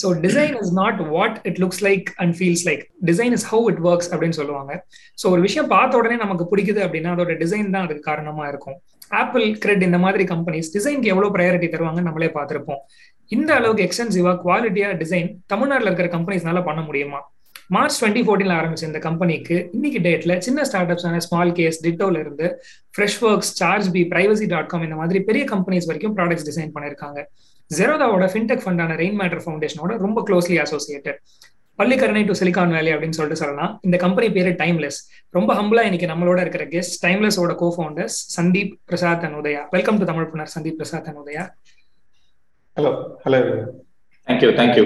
So design is not what it looks like and feels like design is how it works அப்படின்னு சொல்லுவாங்க. So ஒரு விஷயம் பார்த்த உடனே நமக்கு பிடிக்குது அப்படின்னா அதோட டிசைன் தான் அதுக்கு காரணமா இருக்கும். ஆப்பிள் கிரெட் இந்த மாதிரி கம்பெனிஸ் டிசைனுக்கு எவ்வளவு ப்ரையாரிட்டி தருவாங்க நம்மளே பார்த்துருப்போம். இந்த அளவுக்கு எக்ஸ்டென்சிவா குவாலிட்டியா டிசைன் தமிழ்நாட்டில் இருக்கிற கம்பெனிஸ்னால பண்ண முடியுமா? மார்ச் டுவெண்ட்டி ஃபோர்டீன்ல ஆரம்பிச்ச இந்த கம்பெனிக்கு இன்னைக்கு டேட்ல சின்ன ஸ்டார்ட் அப்ஸான ஸ்மால் கேஸ் டிட்டோல இருந்து Freshworks Chargebee privacy dot com இந்த மாதிரி பெரிய கம்பெனிஸ் வரைக்கும் ப்ராடக்ட்ஸ் டிசைன் பண்ணிருக்காங்க. ஜெரோதாவோட ஃபின்டெக் ஃபண்டான ரெயின் மேட்டர் ஃபவுண்டேஷனோட ரொம்ப closely associated Pallikaranai to Silicon Valley அப்படின்னு சொல்லிட்டு சொல்லலாம். இந்த கம்பெனி பேரு டைம்லெஸ் ரொம்ப ஹம்பிளா இன்னைக்கு நம்மளோட இருக்கிற guest டைம்லெஸோட co founders Sandeep Prasad and Udaya welcome to Tamilpreneur Sandeep Prasad and Udaya hello hello thank you thank you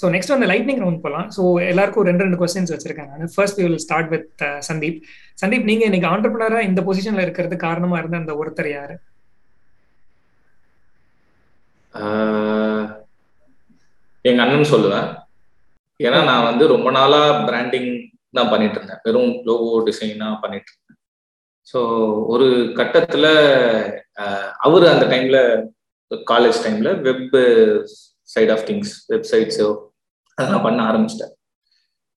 so next வந்து லைட்னிங் ரவுண்ட் போகலாம் ஸோ எல்லாருக்கும் ரெண்டு ரெண்டு கொஸ்டின்ஸ் வச்சிருக்கேன் நான். First we will start with Sandeep. Sandeep நீங்க இன்னைக்கு ஆண்டர்பிரினரா இந்த பொசிஷன்ல இருக்கிறது காரணமா இருந்த அந்த ஒருத்தர் யாரு? எங்க அண்ணன் சொல்லுவேன். ஏன்னா நான் வந்து ரொம்ப நாளா பிராண்டிங் தான் பண்ணிட்டு இருந்தேன். வெறும் லோகோ டிசைனா பண்ணிட்டு இருந்தேன். ஸோ ஒரு கட்டத்துல அவரு அந்த டைம்ல காலேஜ் டைம்ல வெப் சைட் ஆஃப் திங்ஸ் வெப்சைட்ஸோ அதெல்லாம் பண்ண ஆரம்பிச்சிட்டேன்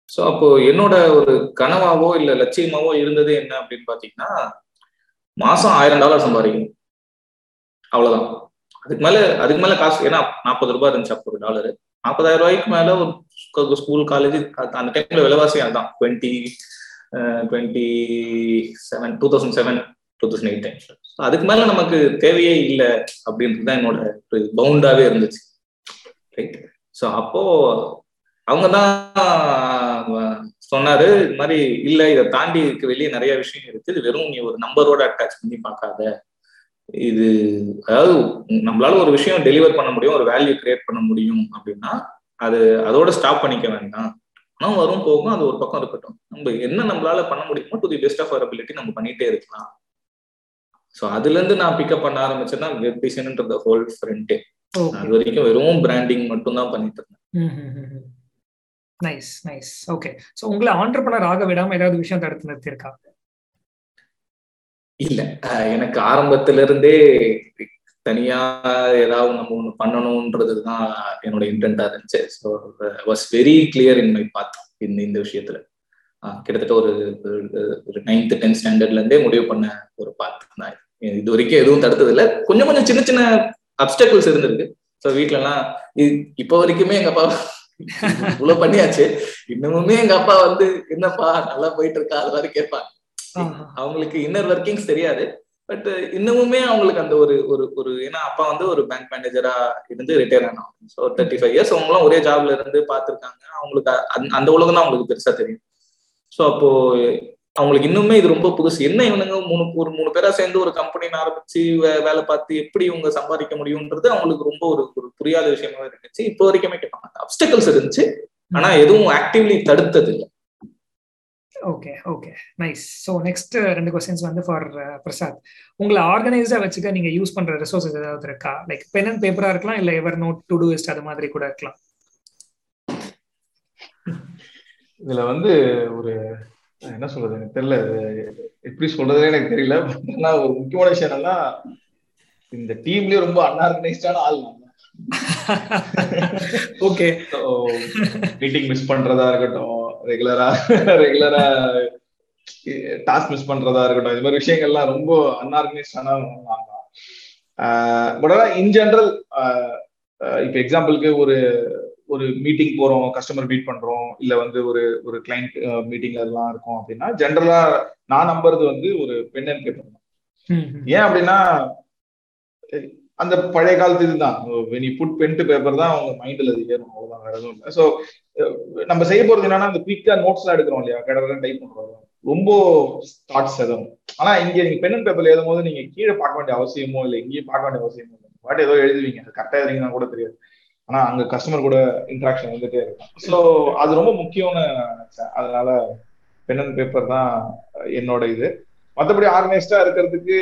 ஸோ அப்போ என்னோட ஒரு கனவாவோ இல்லை லட்சியமாவோ இருந்தது என்ன அப்படின்னு பார்த்தீங்கன்னா மாசம் ஆயிரம் டாலர் சம்பாதிக்கணும். அவ்வளவுதான். அதுக்கு மேல அதுக்கு மேல காசு ஏன்னா நாற்பது ரூபாய் இருந்துச்சு அப்போ ஒரு டாலரு நாற்பதாயிரம் ரூபாய்க்கு மேல ஒரு ஸ்கூல் காலேஜ் அந்த டைம்ல விலைவாசி அதுதான் twenty twenty seven two thousand seven two thousand eight times அதுக்கு மேல நமக்கு தேவையே இல்லை அப்படின்றது தான் என்னோட பவுண்டாவே இருந்துச்சு. ரைட் ஸோ அப்போ அவங்க தான் சொன்னாரு இது மாதிரி இல்ல இதை தாண்டி இருக்க வெளியே நிறைய விஷயம் இருக்கு இது வெறும் நீ ஒரு நம்பரோட அட்டாச் பண்ணி பார்க்காத. இது அதாவது நம்மளால ஒரு விஷயம் டெலிவர் பண்ண முடியும் ஒரு வேல்யூ கிரியேட் பண்ண முடியும் அப்படின்னா அது அதோட ஸ்டாப் பண்ணிக்க வேண்டாம். ஆனால் வரும் போகும் அது ஒரு பக்கம் இருக்கட்டும். நம்ம என்ன நம்மளால பண்ண முடியுமோ to the best of our ability நம்ம பண்ணிட்டே இருக்கலாம். ஸோ அதுல இருந்து நான் பிக்கப் பண்ண ஆரம்பிச்சேன்னா வெப் டிசைன்ன்ற ஹோல் ஃப்ரண்டே அது வரைக்கும் வெறும் பிராண்டிங் மட்டும் தான் பண்ணிட்டு இருந்தேன். நைஸ் நைஸ் ஓகே ஸோ உங்களை ஆண்டர்பனர் ஆக விடாம ஏதாவது விஷயம் தடுத்து நிறுத்திருக்கா இல்ல. எனக்கு ஆரம்பத்துல இருந்தே தனியா ஏதாவது நம்ம ஒண்ணு பண்ணணும்ன்றது தான் என்னோட இன்டென்டா இருந்துச்சு. So was very clear in my path இந்த இந்த விஷயத்துல. கிட்டத்தட்ட ஒரு ஒரு நைன்த் டென்த் ஸ்டாண்டர்ட்ல இருந்தே முடிவு பண்ண ஒரு பாத் தான் இது. வரைக்கும் எதுவும் தடுத்தது இல்லை கொஞ்சம் கொஞ்சம் சின்ன சின்ன அப்டக்கிள்ஸ் இருந்திருக்கு. ஸோ வீட்டுல எல்லாம் இப்போ வரைக்குமே எங்க அப்பா இவ்வளவு பண்ணியாச்சு. இன்னமுமே எங்க அப்பா வந்து என்னப்பா நல்லா போயிட்டு இருக்கா? அது மாதிரி கேட்பாங்க. அவங்களுக்கு இன்னர் ஒர்க்கிங்ஸ் தெரியாது. பட் uh, இன்னமுமே அவங்களுக்கு அந்த ஒரு ஒரு ஒரு ஏன்னா அப்பா வந்து ஒரு பேங்க் மேனேஜரா இருந்து ரிட்டையர் ஆனோம் ஸோ தேர்ட்டி ஃபைவ் இயர்ஸ் அவங்களும் ஒரே ஜாப்ல இருந்து பார்த்துருக்காங்க. அவங்களுக்கு அந்த உலகம் தான் அவங்களுக்கு பெருசா தெரியும். ஸோ அப்போ அவங்களுக்கு இன்னுமே இது ரொம்ப புதுசு. என்ன இவனுங்க? மூணு ஒரு மூணு பேரா சேர்ந்து ஒரு கம்பெனின்னு ஆரம்பிச்சு வேலை பார்த்து எப்படி இவங்க சம்பாதிக்க முடியும்ன்றது அவங்களுக்கு ரொம்ப ஒரு ஒரு புரியாத விஷயமா இருந்துச்சு. இப்போ வரைக்குமே கேட்பாங்க. அப்டக்கல்ஸ் இருந்துச்சு. ஆனா எதுவும் ஆக்டிவ்லி தடுத்தது இல்லை okay okay nice so next ரெண்டு கொஸ்டின்ஸ் வந்து ஃபார் பிரசாத் உங்களை ஆர்கனைஸ்டா வச்சுக்க நீங்க யூஸ் பண்ற ரிசோர்சஸ் ஏதாவது இருக்கா? லைக் பென் அண்ட் பேப்பரா இருக்கலாம் இல்ல எவர் நோட் டு டூ அது மாதிரி கூட இருக்கலாம்? இதுல வந்து ஒரு என்ன சொல்றது எனக்கு தெரியல. எப்படி சொல்றதுன்னு எனக்கு தெரியல. ஆனா ஒரு முக்கியமான விஷயம் என்னன்னா இந்த டீம்லயே ரொம்ப அன்ஆர்கனைஸ்டான ஆள் நான். ஓகே மீட்டிங் மிஸ் பண்றதா இருக்கட்டும் ரெகுலரா ரெகுலரா டாஸ்க் மிஸ் பண்றதா இருக்கட்டும். இது மாதிரி விஷயங்கள்லாம் ரொம்ப அன்ஆர்கனைஸ்டான பட் ஆனா இன் ஜெனரல் இப்ப எக்ஸாம்பிளுக்கு ஒரு ஒரு மீட்டிங் போறோம் கஸ்டமர் மீட் பண்றோம் இல்ல வந்து ஒரு ஒரு கிளைண்ட் மீட்டிங்ல எல்லாம் இருக்கும் அப்படின்னா ஜென்ரலா நான் நம்புறது வந்து ஒரு பென் அண்ட் பேப்பர் தான். ஏன் அப்படின்னா அந்த பழைய காலத்து இதுதான். When we put pen to paper தான் அவங்க மைண்ட்ல அது ஏறும். அவ்வளவுதான் வேற எதுவும் இல்லை. ஸோ நம்ம செய்ய போறது என்னன்னா அந்த குயிக்கா நோட்ஸ் எல்லாம் எடுக்கிறோம் இல்லையா? கடற்கரை டைப் பண்றோம். ரொம்ப தாட்ஸ் எதுவும். ஆனா இங்க நீங்க பென் அண்ட் பேப்பர்ல எழுதும் போது நீங்க கீழே பார்க்க வேண்டிய அவசியமோ இல்லை இங்கேயே பார்க்க வேண்டிய அவசியமோ இல்லை. பாட்டு ஏதோ எழுதுவீங்க. கரெக்டா எழுதுங்கன்னா கூட தெரியாது. ஆனா அங்க கஸ்டமர் கூட இன்ட்ராக்ஷன் வந்துட்டே இருக்கும். ஸோ அது ரொம்ப முக்கியம்னு அதனால பென் அண்ட் பேப்பர் தான் என்னோட இது. மற்றபடி ஆர்கனைஸ்டா இருக்கிறதுக்கு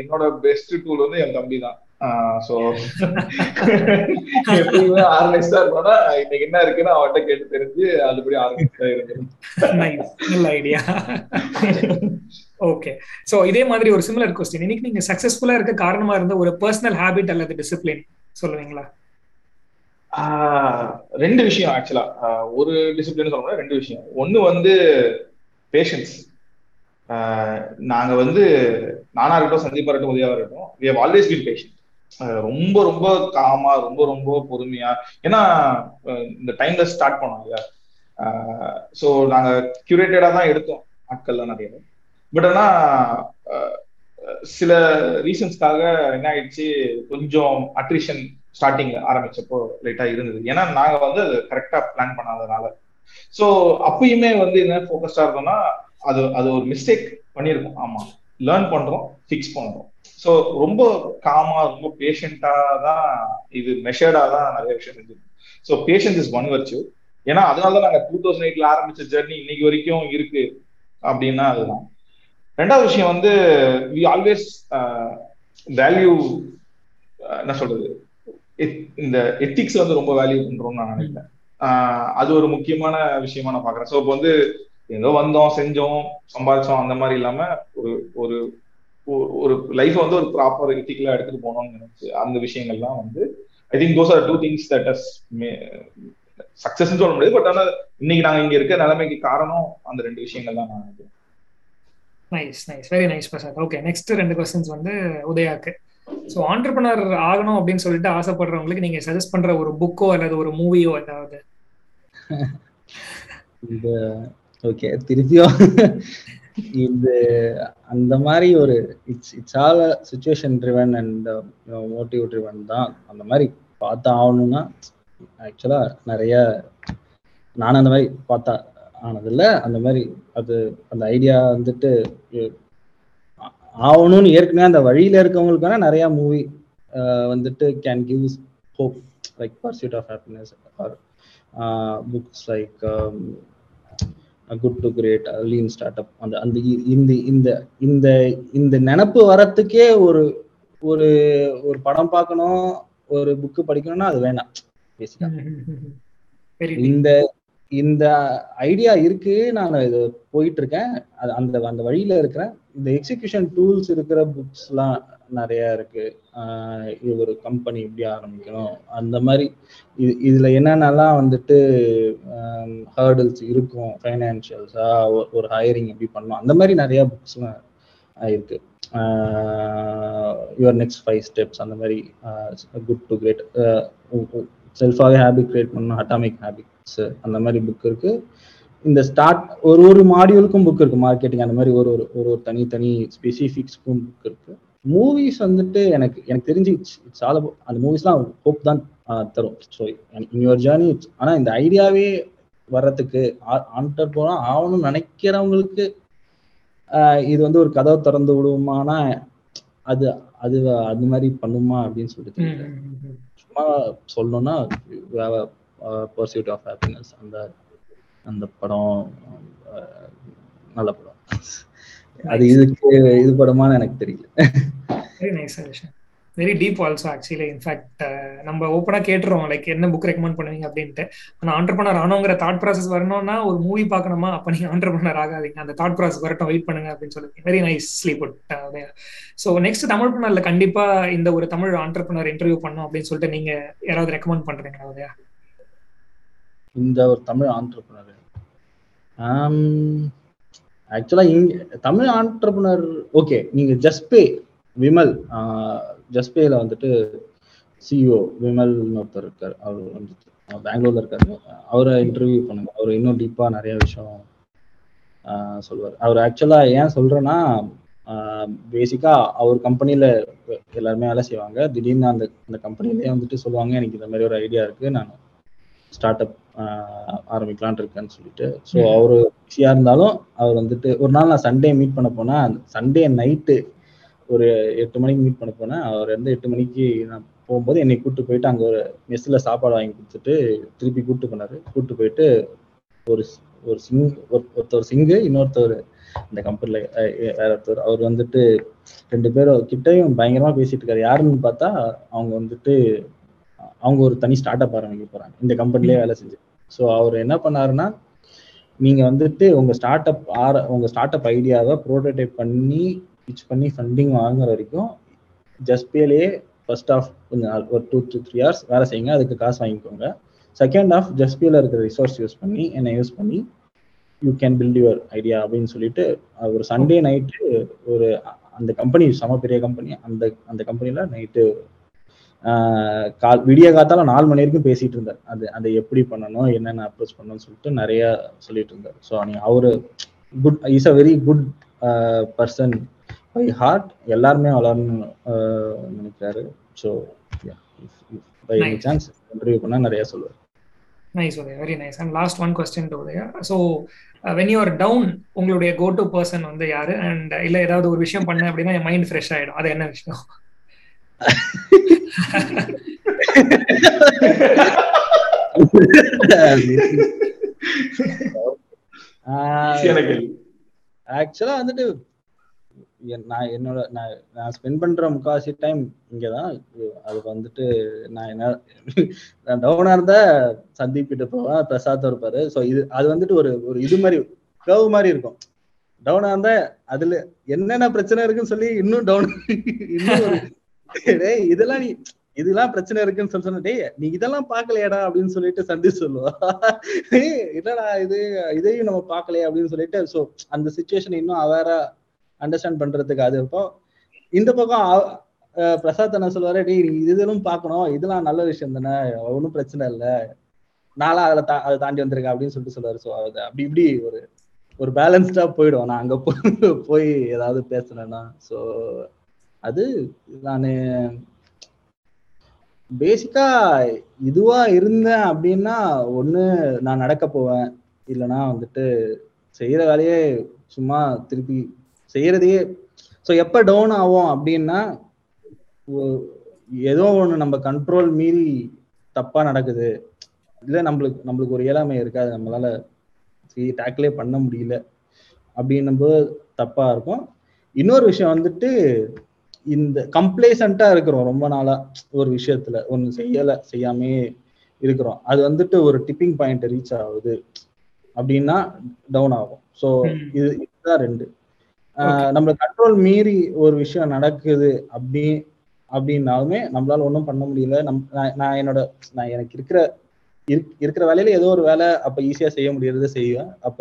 என்னோட பெஸ்ட் டூல் வந்து என் தம்பி தான் ஸோ எப்பயுமே ஆர்கனைஸ்டா இருக்கணும்னா இன்னைக்கு என்ன இருக்குன்னு அவன்கிட்ட கேட்டு தெரிஞ்சு அதுபடி ஆர்கனைஸ்டா நல்ல ஐடியா ஓகே சோ இதே மாதிரி ஒரு சிமிலர் கொஸ்டின் இன்னைக்கு நீங்க சக்சஸ்ஃபுல்லா இருக்க காரணமா இருந்த ஒரு பர்சனல் ஹேபிட் அல்லது டிசிப்ளின் சொல்லுவீங்களா? ரெண்டு விஷயம் ஆக்சுவலா ஒரு டிசிப்ளின் சொல்ல முடியாது ரெண்டு விஷயம். ஒன்னு வந்து பேஷன்ஸ் நாங்க வந்து நானா இருக்கட்டும் சந்தீபா இருக்கட்டும் உதயாவா இருக்கட்டும் we have always been passion ரொம்ப ரொம்ப காமா ரொம்ப ரொம்ப பொறுமையா. ஏன்னா இந்த டைம்ல ஸ்டார்ட் பண்ணோம் இல்லையா? ஸோ நாங்க கியூரேட்டடா தான் எடுத்தோம் ஆட்கள்லாம் நிறைய பட் ஆனா சில ரீசன்ஸ்க்காக என்ன ஆயிடுச்சு? கொஞ்சம் அட்ரிஷன் ஸ்டார்டிங்ல ஆரம்பிச்சப்போ லேட்டா இருந்தது. ஏன்னா நாங்க வந்து அது கரெக்டா பிளான் பண்ணாதனால. ஸோ அப்பயுமே வந்து என்ன ஃபோக்கஸ்டா இருந்தோம்னா அது அது ஒரு மிஸ்டேக் பண்ணியிருக்கோம். ஆமா. லேர்ன் பண்றோம் ஃபிக்ஸ் பண்றோம். ஸோ ரொம்ப காமா ரொம்ப பேஷண்டா தான் இது மெஷர்டா தான் நிறைய விஷயம் செஞ்சிருக்கு so patience is one virtue ஏன்னா அதனால தான் நாங்க டூ தௌசண்ட் எயிட்ல ஆரம்பிச்ச ஜெர்னி இன்னைக்கு வரைக்கும் இருக்கு அப்படின்னா அதுதான். ரெண்டாவது விஷயம் வந்து வி ஆல்வேஸ் வேல்யூ என்ன சொல்றது? இந்த எத்திக்ஸ் வந்து ரொம்ப வேல்யூ பண்றோம்னு நான் நினைக்கிறேன். அது ஒரு முக்கியமான விஷயமா நான் பாக்குறேன் ஸோ இப்போ வந்து ஏதோ வந்தோம் செஞ்சோம் சம்பாதிச்சோம் அந்த மாதிரி இல்லாம ஒரு ஒரு ஒரு லைஃப் வந்து ஒரு ப்ராப்பர் எத்திக்கலா எடுத்துட்டு போனோம்னு நினைச்சு அந்த விஷயங்கள்லாம் வந்து I think those are two things that as success சொல்ல முடியாது பட் ஆனால் இன்னைக்கு நாங்க இங்க இருக்க நிலைமைக்கு காரணம் அந்த ரெண்டு விஷயங்கள் தான் நான் நினைக்கிறேன். Nice nice very nice Prasad okay next ரெண்டு கொஸ்டின்ஸ் வந்து உதயாக்கு. ஸோ ஆண்டர்பனர் ஆகணும் அப்படின்னு சொல்லிட்டு ஆசைப்படுறவங்களுக்கு நீங்க சஜஸ்ட் பண்ற ஒரு புக்கோ அல்லது ஒரு மூவியோ ஏதாவது? ஓகே திருப்பியும் இது அந்த மாதிரி ஒரு it's it's all situation driven and motive driven தான். அந்த மாதிரி பார்த்து ஆகணும்னா ஆக்சுவலாக நிறைய நானும் அந்த மாதிரி பார்த்தா ஆனதில்ல. அந்த மாதிரி அது அந்த ஐடியா வந்துட்டு ஆகணும்னு ஏற்கனவே அந்த வழியில இருக்கவங்களுக்கான நிறைய மூவி uh, வந்துட்டு can give hope like pursuit of happiness or books like good to great lean startup அந்த அந்த இந்த இந்த இந்த இந்த நினப்பு வரத்துக்கே ஒரு ஒரு ஒரு படம் பார்க்கணும் ஒரு புக்கு படிக்கணும்னா அது வேணாம் பேசிக்கா இந்த இந்த ஐடியா இருக்கு நான் இது போயிட்டு இருக்கேன் அது அந்த அந்த வழியில இருக்கிறேன். இந்த எக்ஸிகியூஷன் டூல்ஸ் இருக்கிற புக்ஸ் எல்லாம் நிறைய இருக்கு. இது ஒரு கம்பெனி இப்படி ஆரம்பிக்கணும். அந்த மாதிரி இது இதுல என்னென்னலாம் வந்துட்டு ஹேர்டில்ஸ் இருக்கும் ஃபைனான்சியல்ஸா ஒரு ஹையரிங் எப்படி பண்ணணும் அந்த மாதிரி நிறைய புக்ஸ்லாம் இருக்கு யுவர் நெக்ஸ்ட் ஃபைவ் ஸ்டெப்ஸ் அந்த மாதிரி குட் டு கிரேட் செல்ஃபாகவே ஹேபிட் கிரியேட் பண்ணணும் அட்டாமிக் ஹேபிட் அந்த மாதிரி புக் இருக்கு. இந்த ஸ்டார்ட் ஒரு ஒரு மாடியூலுக்கும் புக் இருக்கு மார்க்கெட்டிங் அந்த மாதிரி ஒரு ஒரு ஒரு ஒரு தனித்தனி ஸ்பெசிஃபிக்ஸ்க்கும் புக் இருக்கு. மூவிஸ் வந்துட்டு எனக்கு எனக்கு தெரிஞ்சு இட்ஸ் இட்ஸ் ஆல் அந்த மூவிஸ்லாம் ஹோப் தான் தரும். ஸோ இன் யுவர் ஜேர்னி ஆனால் இந்த ஐடியாவே வர்றதுக்கு ஆண்டர் போனால் ஆகணும்னு நினைக்கிறவங்களுக்கு இது வந்து ஒரு கதவை திறந்து விடுமானா அது அது அது மாதிரி பண்ணுமா அப்படின்னு சொல்லிட்டு சும்மா சொல்லணும்னா பர்சியூட் ஆஃப் ஹாப்பினஸ் அந்த அந்த படம் நல்ல படம். அது இதுக்கு இது படமான்னு எனக்கு தெரியல. Very nice very deep also actually in fact நம்ம ஓப்பனா கேட்டுருவோம் லைக் என்ன புக் ரெக்கமெண்ட் பண்ணுவீங்க அப்படின்ட்டு. ஆனா ஆண்டர்பனர் ஆனோங்கிற தாட் ப்ராசஸ் வரணும்னா ஒரு மூவி பார்க்கணுமா? அப்ப நீங்க ஆண்டர்பனர் ஆகாதீங்க. அந்த தாட் ப்ராசஸ் வரட்டும். வெயிட் பண்ணுங்க அப்படின்னு சொல்லி very nice sleep so next Tamil பண்ணர்ல கண்டிப்பா இந்த ஒரு தமிழ் ஆண்டர்பனர் இன்டர்வியூ பண்ணும் அப்படின்னு சொல்லிட்டு நீங்க யாராவது ரெக்கமெண்ட் பண்றீங்களா உதயா? இந்த ஒரு தமிழ் ஆண்டர்பனர் ஆக்சுவலா um, இங்க தமிழ் ஆண்டர்பனர் ஓகே நீங்க ஜஸ்பே விமல் ஜஸ்பேல வந்துட்டு சிஇஓ விமல்னு ஒருத்தர் இருக்கார். அவர் வந்துட்டு பெங்களூர்ல இருக்காரு. அவரை இன்டர்வியூ பண்ணுங்க. அவர் இன்னும் டீப்பா நிறைய விஷயம் uh, சொல்லுவார். அவர் ஆக்சுவலா ஏன் சொல்றேன்னா uh, பேசிக்கா அவர் கம்பெனில எல்லாருமே வேலை செய்வாங்க. திடீர்னு அந்த அந்த கம்பெனிலேயே வந்துட்டு சொல்லுவாங்க. எனக்கு இந்த மாதிரி ஒரு ஐடியா இருக்கு. நான் ஸ்டார்ட் அப் ஆரம்பிக்கலான் இருக்கேன்னு சொல்லிட்டு. ஸோ அவர் பிஸியாக இருந்தாலும் அவர் வந்துட்டு ஒரு நாள் நான் சண்டே மீட் பண்ண போனால் சண்டே நைட்டு ஒரு எட்டு மணிக்கு மீட் பண்ண போனேன் அவர் வந்து எட்டு மணிக்கு நான் போகும்போது என்னை கூப்பிட்டு போயிட்டு அங்கே ஒரு மெஸ்ஸில் சாப்பாடு வாங்கி கொடுத்துட்டு திருப்பி கூப்பிட்டு போனாரு. கூப்பிட்டு போயிட்டு ஒரு ஒரு சிங் ஒருத்தர் சிங்கு இன்னொருத்தர் இந்த கம்பெனியில் வேற ஒருத்தர். அவர் வந்துட்டு ரெண்டு பேரும் கிட்டையும் பயங்கரமாக பேசிட்டு இருக்காரு. யாருன்னு பார்த்தா அவங்க வந்துட்டு அவங்க ஒரு தனி ஸ்டார்ட் அப் ஆரம்பிக்க போறாங்க. இந்த கம்பெனிலே வேலை செஞ்சு. ஸோ அவர் என்ன பண்ணாருன்னா நீங்க வந்துட்டு உங்க ஸ்டார்ட் அப் ஆர உங்க ஸ்டார்ட் அப் ஐடியாவை ப்ரோட்டோடைப் பண்ணி பிச் பண்ணி ஃபண்டிங் வாங்குற வரைக்கும் ஜஸ்ட் ஃபர்ஸ்ட் ஆஃப் கொஞ்சம் நாள் ஒரு டூ டு த்ரீ ஹவர்ஸ் வேலை செய்யுங்க. அதுக்கு காசு வாங்கிக்கோங்க. செகண்ட் ஆஃப் ஜஸ்பியில் இருக்கிற ரிசோர்ஸ் யூஸ் பண்ணி என்னை யூஸ் பண்ணி you can build your idea அப்படின்னு சொல்லிட்டு ஒரு சண்டே நைட்டு ஒரு அந்த கம்பெனி செம பெரிய கம்பெனி அந்த அந்த கம்பெனியில் நைட்டு கால் விடிய காத்தால நாலு மணி வரைக்கும் பேசிட்டு இருந்தார். அது அதை எப்படி பண்ணணும் என்னென்ன அப்ரோச் பண்ணணும்னு சொல்லிட்டு நிறைய சொல்லிட்டு இருந்தார். ஸோ நீ அவரு good is a very good person by heart எல்லாருமே வளரணும்னு நினைக்கிறாரு. So by any chance interview பண்ணா நிறைய சொல்லுவார். Nice Udaya very nice and last one question to Udaya so when you are down உங்களுடைய கோ டு பர்சன் வந்து யாரு? And இல்ல ஏதாவது ஒரு விஷயம் பண்ண அப்படின்னா என் மைண்ட் ஃப்ரெஷ் ஆயிடும். அது என்ன விஷயம்? ஆக்சுவலா வந்துட்டு நான் என்னோட நான் நான் ஸ்பெண்ட் பண்ற முக்காவாசி டைம் இங்கதான். அது வந்துட்டு நான் என்ன நான் டவுனா இருந்தா சந்தீப் கிட்ட போவேன் பிரசாத் இருப்பாரு. ஸோ இது அது வந்துட்டு ஒரு ஒரு இது மாதிரி கவு மாதிரி இருக்கும். டவுனா இருந்தா அதுல என்னென்ன பிரச்சனை இருக்குன்னு சொல்லி இன்னும் டவுன் இன்னும் இதெல்லாம் நீ இதெல்லாம் பிரச்சனை இருக்குன்னு சொல்லி சொன்ன டேய் நீ இதெல்லாம் பாக்கலையாடா அப்படின்னு சொல்லிட்டு சந்தி சொல்லுவா. இல்லடா இது இதையும் நம்ம பாக்கலையா அப்படின்னு சொல்லிட்டு ஸோ அந்த சுச்சுவேஷன் இன்னும் அவேரா அண்டர்ஸ்டாண்ட் பண்றதுக்கு அது இருக்கும் இந்த பக்கம் பிரசாத் என்ன சொல்லுவாரு டேய் நீ இதெல்லாம் பாக்கணும் இதெல்லாம் நல்ல விஷயம் தானே ஒன்றும் பிரச்சனை இல்லை நாளா அதுல தா அதை தாண்டி வந்திருக்கேன் அப்படின்னு சொல்லிட்டு சொல்லுவாரு. ஸோ அது அப்படி இப்படி ஒரு ஒரு பேலன்ஸ்டா போயிடும். நான் அங்க போய் ஏதாவது பேசுனேன்னா ஸோ அது நான் பேசிக்கா இதுவா இருந்தேன் அப்படின்னா ஒண்ணு நான் நடக்க போவேன். இல்லைன்னா வந்துட்டு செய்யற வேலையே சும்மா திருப்பி செய்யறதையே. ஸோ எப்ப டவுன் ஆகும் அப்படின்னா ஏதோ ஒண்ணு நம்ம கண்ட்ரோல் மீறி தப்பா நடக்குது. இல்ல நம்மளுக்கு நம்மளுக்கு ஒரு இயலாமை இருக்காது. நம்மளால டேக்கிளே பண்ண முடியல. அப்படின்னும் போது தப்பா இருக்கும். இன்னொரு விஷயம் வந்துட்டு இந்த கம்ப்ளேசண்டா இருக்கிறோம் ரொம்ப நாளா ஒரு விஷயத்துல. ஒண்ணு செய்யல செய்யாமே இருக்கிறோம். அது வந்துட்டு ஒரு டிப்பிங் பாயிண்ட் ரீச் ஆகுது அப்படின்னா டவுன் ஆகும். ஸோ இது இதுதான் ரெண்டு. நம்ம கண்ட்ரோல் மீறி ஒரு விஷயம் நடக்குது அப்படி அப்படின்னாலுமே நம்மளால ஒன்றும் பண்ண முடியல. நம் நான் என்னோட நான் எனக்கு இருக்கிற இருக்கிற வேலையில ஏதோ ஒரு வேலை அப்ப ஈஸியா செய்ய முடியறத செய்வேன். அப்ப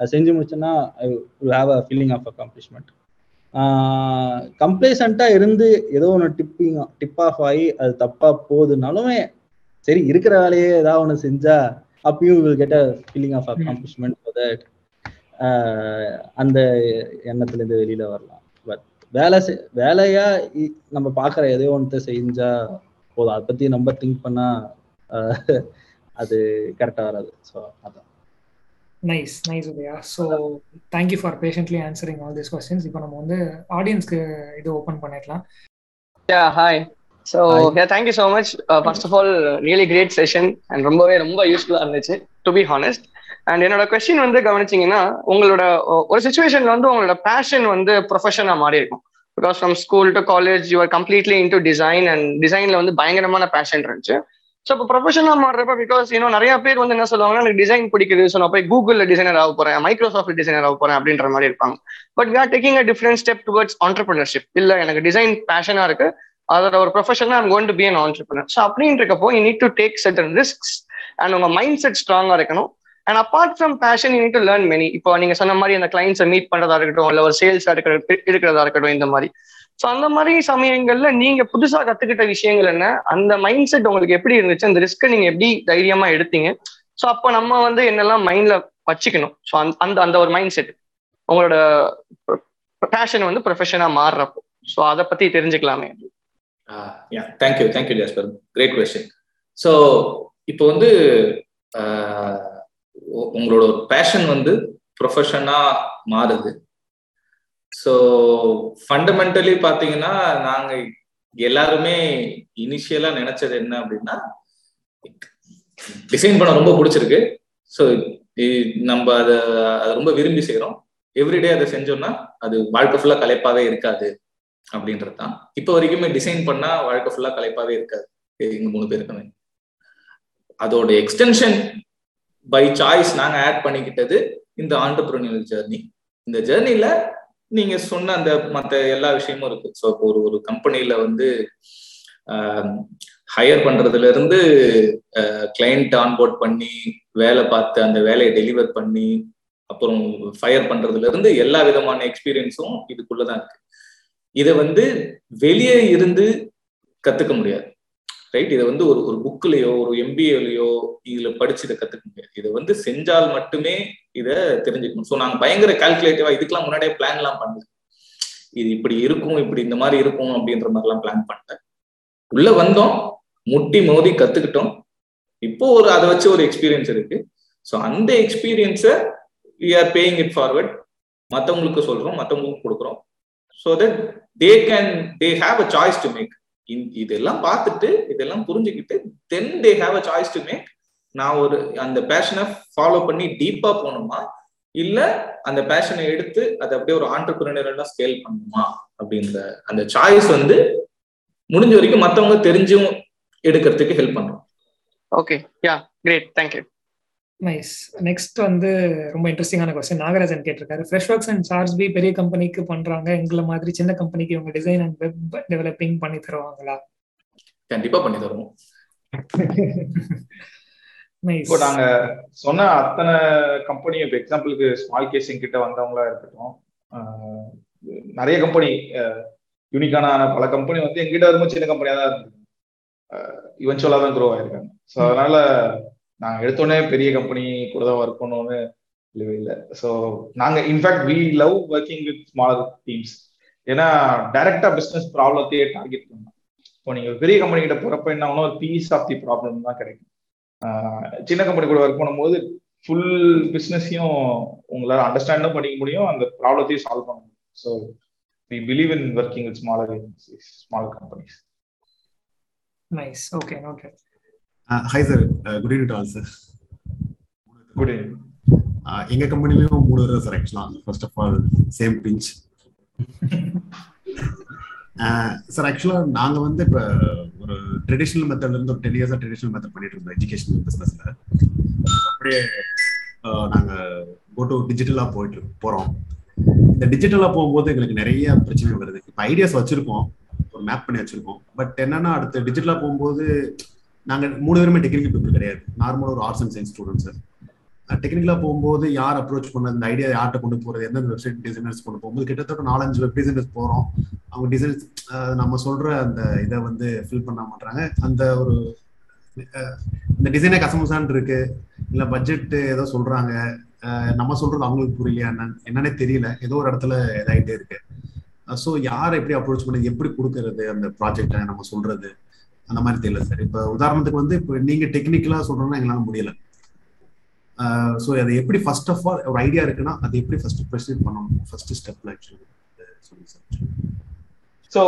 செஞ்சு முடிச்சேன்னா I have a feeling of accomplishment கம்ப்ளேசண்டா இருந்து ஏதோ ஒன்று டிப்பிங் டிப் ஆஃப் ஆகி அது தப்பா போகுதுனாலுமே சரி இருக்கிற வேலையே ஏதாவது ஒன்று செஞ்சா அப்பயும் will get a feeling of accomplishment that அந்த எண்ணத்துல இருந்து வெளியில வரலாம். பட் வேலை வேலையா நம்ம பாக்குற எதையோ ஒன்று செஞ்சா போதும். அதை பத்தி நம்ம திங்க் பண்ணா அது கரெக்டா வராது. ஸோ அதான். Nice nice Udaya so thank you for patiently answering all this questions இப்போ நம்ம வந்து ஆடியன்ஸ்க்கு இது ஓப்பன் பண்ணிடலாம். Yeah hi so yeah thank you so much first of all really great session and ரொம்பவே ரொம்ப யூஸ்ஃபுல்லாக இருந்துச்சு டு பி ஹானஸ்ட் அண்ட் என்னோட கொஸ்டின் வந்து கவனிச்சிங்கன்னா உங்களோட ஒரு சுச்சுவேஷன்ல வந்து உங்களோட பேஷன் வந்து ப்ரொஃபஷனாக மாறி இருக்கும் because from school to college you're completely into design and டிசைன்ல வந்து பயங்கரமான பேஷன் இருந்துச்சு. ஸோ இப்போ ப்ரொஃபஷனாக மாறுறப்ப பிகாஸ் இன்னும் நிறைய பேர் வந்து என்ன சொல்லுவாங்கன்னா எனக்கு டிசைன் பிடிக்குது. ஸோ நான் போய் கூகுளில் டிசைனர் ஆக போகிறேன் மைக்ரோசாஃப்ட் டிசைனர் ஆக போகிறேன் அப்படின்ற மாதிரி இருப்பாங்க. But we are taking a different step towards entrepreneurship இல்லை எனக்கு டிசைன் பேஷனா இருக்கு. அதோட ஒரு ப்ரொஃபஷனா I'm want to be an entrepreneur so அப்படின்னு இருக்கப்போ you need to take certain risks and உங்க மைண்ட் செட் ஸ்ட்ராங்காக இருக்கணும். And apart from passion you need to learn many இப்போ நீங்க சொன்ன மாதிரி அந்த கிளைண்ட்ஸை மீட் பண்றதா இருக்கட்டும் இல்லை ஒரு சேல்ஸா இருக்கிற இருக்கிறதா இருக்கட்டும் இந்த மாதிரி. ஸோ அந்த மாதிரி சமயங்கள்ல நீங்க புதுசா கத்துக்கிட்ட விஷயங்கள் என்ன? அந்த மைண்ட் செட் உங்களுக்கு எப்படி இருந்துச்சு? அந்த ரிஸ்க்கை நீங்க எப்படி தைரியமா எடுத்தீங்க? ஸோ அப்போ நம்ம வந்து என்னெல்லாம் மைண்ட்ல வச்சுக்கணும்? ஸோ அந்த அந்த ஒரு மைண்ட் செட் உங்களோட பேஷன் வந்து ப்ரொஃபஷனா மாறுறப்போ. ஸோ அதை பத்தி தெரிஞ்சுக்கலாமே. Thank you thank you Jasper great question so இப்போ வந்து உங்களோட பேஷன் வந்து ப்ரொஃபஷனா மாறுது. ஸோ ஃபண்டமெண்டலி பார்த்தீங்கன்னா நாங்கள் எல்லாருமே இனிஷியலா நினைச்சது என்ன அப்படின்னா டிசைன் பண்ண ரொம்ப பிடிச்சிருக்கு. ஸோ நம்ம அதை அதை ரொம்ப விரும்பி செய்கிறோம் எவ்ரிடே அதை செஞ்சோம்னா அது வாழ்க்கை ஃபுல்லாக கலைப்பாவே இருக்காது அப்படின்றது தான். இப்போ வரைக்குமே டிசைன் பண்ணா வாழ்க்கை ஃபுல்லா கலைப்பாகவே இருக்காது. எங்க மூணு பேருக்குமே. அதோட எக்ஸ்டென்ஷன் பை சாய்ஸ் நாங்க ஆட் பண்ணிக்கிட்டது இந்த ஆண்டர்பிரினியல் ஜேர்னி இந்த ஜேர்னில நீங்க சொன்ன அந்த மற்ற எல்லா விஷயமும் இருக்கு. ஸோ இப்போ ஒரு ஒரு கம்பெனியில வந்து ஹையர் பண்றதுல இருந்து கிளைண்ட் ஆன்போர்ட் பண்ணி வேலை பார்த்து அந்த வேலையை டெலிவர் பண்ணி அப்புறம் ஃபயர் பண்றதுல இருந்து எல்லா விதமான எக்ஸ்பீரியன்ஸும் இதுக்குள்ளதான் இருக்கு. இதை வந்து வெளியே இருந்து கத்துக்க முடியாது. ரைட் இதை வந்து ஒரு ஒரு புக்லயோ ஒரு எம்பிஏலயோ இதுல படிச்சு இதை கத்துக்க முடியாது. இதை வந்து செஞ்சால் மட்டுமே இதை தெரிஞ்சுக்கணும். ஸோ நாங்கள் பயங்கர கால்குலேட்டிவா இதுக்கெல்லாம் முன்னாடியே பிளான் எல்லாம் பண்ணல இது இப்படி இருக்கும் இப்படி இந்த மாதிரி இருக்கும் அப்படின்ற மாதிரிலாம் பிளான் பண்ணிட்டேன். உள்ள வந்தோம். முட்டி மோதி கத்துக்கிட்டோம். இப்போ ஒரு அதை வச்சு ஒரு எக்ஸ்பீரியன்ஸ் இருக்கு. ஸோ அந்த எக்ஸ்பீரியன்ஸை we are paying it forward மற்றவங்களுக்கு சொல்றோம் மற்றவங்களுக்கு கொடுக்குறோம். So that they can they have a choice to make இதெல்லாம் பார்த்துட்டு இதெல்லாம் புரிஞ்சுக்கிட்டு then they have a choice to make நான் ஒரு அந்த பேஷனை ஃபாலோ பண்ணி டீப்பா போகணுமா? இல்ல அந்த பேஷனை எடுத்து அதை அப்படியே ஒரு ஆண்டர்பிரினரெல்லாம் ஸ்கேல் பண்ணணுமா அப்படின்ற அந்த சாய்ஸ் வந்து முடிஞ்ச வரைக்கும் மற்றவங்க தெரிஞ்சும் எடுக்கிறதுக்கு ஹெல்ப் பண்றோம் okay yeah great thank you nice next வந்து ரொம்ப இன்ட்ரெஸ்டிங்கான கொஸ்டின் நாகராஜன் கேட்டிருக்காரு. Freshworks and Chargebee பெரிய கம்பெனிக்கு பண்றாங்க. எங்களை மாதிரி சின்ன கம்பெனிக்கு இவங்க டிசைன் அண்ட் வெப் டெவலப்பிங் பண்ணி தருவாங்களா? கண்டிப்பா பண்ணி தருவோம். இப்போ நாங்க சொன்ன அத்தனை கம்பெனி இப்போ எக்ஸாம்பிளுக்கு ஸ்மால் கேசிங் கிட்ட வந்தவங்களா இருக்கட்டும் நிறைய கம்பெனி யூனிக்கான பல கம்பெனி வந்து எங்கிட்ட வரும்போது சின்ன கம்பெனியா தான் இருந்தது. இவென்ச்சுவலா தான் க்ரோ ஆயிருக்காங்க. ஸோ அதனால நாங்க எடுத்தோடனே பெரிய கம்பெனி கூட தான் ஒர்க் பண்ணோம்னு இல்லவே இல்லை. ஸோ நாங்க in fact we love working with small teams ஏன்னா டைரக்டா பிசினஸ் ப்ராப்ளத்தையே டார்கெட் பண்ணலாம். இப்போ நீங்க பெரிய கம்பெனி கிட்ட போறப்ப என்ன ஒரு பீஸ் ஆஃப் தி ப்ராப்ளம் தான் கிடைக்கும். சின்ன கம்பெனி கூட ஒர்க் பண்ணும்போது ஃபுல் பிஸ்னஸையும் உங்களால அண்டர்ஸ்டாண்டும் பண்ணிக்க முடியும். அந்த ப்ராப்ளத்தையும் சால்வ் பண்ண முடியும். So we believe in working with smaller agencies small companies nice okay okay hi sir good evening all sir good evening எங்க கம்பெனிலயும் மூணு வருஷம் சார் ஆக்சுவலா first of all same pinch sir ஆக்சுவலா நாங்க வந்து இப்ப ஒரு ட்ரெடிஷ்னல் மெத்தட்ல இருந்து ஒரு டென் இயர்ஸா ட்ரெடிஷ்னல் மெத்தட் பண்ணிட்டு இருந்தோம் எஜுகேஷனல் பிசினஸ்ல அப்படியே நாங்க கோ டு டிஜிட்டலா போயிட்டு போறோம். இந்த டிஜிட்டலா போகும்போது எங்களுக்கு நிறைய பிரச்சனை வருது. இப்ப ஐடியாஸ் வச்சிருக்கோம். ஒரு மேப் பண்ணி வச்சிருக்கோம். பட் என்னன்னா அடுத்து டிஜிட்டலா போகும்போது நாங்க மூணு பேருமே டெக்னிக்கல் பீப்புள் கிடையாது. நார்மலா ஒரு ஆர்ட்ஸ் அண்ட் சயின்ஸ் ஸ்டூடெண்ட்ஸ் டெக்னிக்கலா போகும்போது யார் அப்ரோச் பண்ணது இந்த ஐடியா யார்கிட்ட கொண்டு போறது எந்தெந்த வெப்சைட் டிசைனர்ஸ் கொண்டு போகும்போது கிட்டத்தட்ட நாலஞ்சு வெப் டிசைனர்ஸ் போறோம். அவங்க டிசைன்ஸ் நம்ம சொல்ற அந்த இதை வந்து ஃபில் பண்ண மாட்டாங்க அந்த ஒரு இந்த டிசைனே கசமுசான் இருக்கு இல்ல பட்ஜெட் ஏதோ சொல்றாங்க நம்ம சொல்றது அவங்களுக்கு புரியலையா என்னன்னே தெரியல. ஏதோ ஒரு இடத்துல இதாகிட்டே இருக்கு. ஸோ யார் எப்படி அப்ரோச் பண்ணி எப்படி கொடுக்கறது அந்த ப்ராஜெக்டை நம்ம சொல்றது அந்த மாதிரி தெரியல சார் இப்போ உதாரணத்துக்கு வந்து இப்போ நீங்க டெக்னிக்கலா சொல்றோம்னா எங்களால முடியலை. Uh, ஸோ அதை எப்படி ஃபர்ஸ்ட் ஆஃப் ஆல் ஒரு ஐடியா இருக்குன்னா அதை எப்படி ஃபர்ஸ்ட் ப்ரொசீட் பண்ணணும்? ஃபர்ஸ்ட் ஸ்டெப்ல actually sir so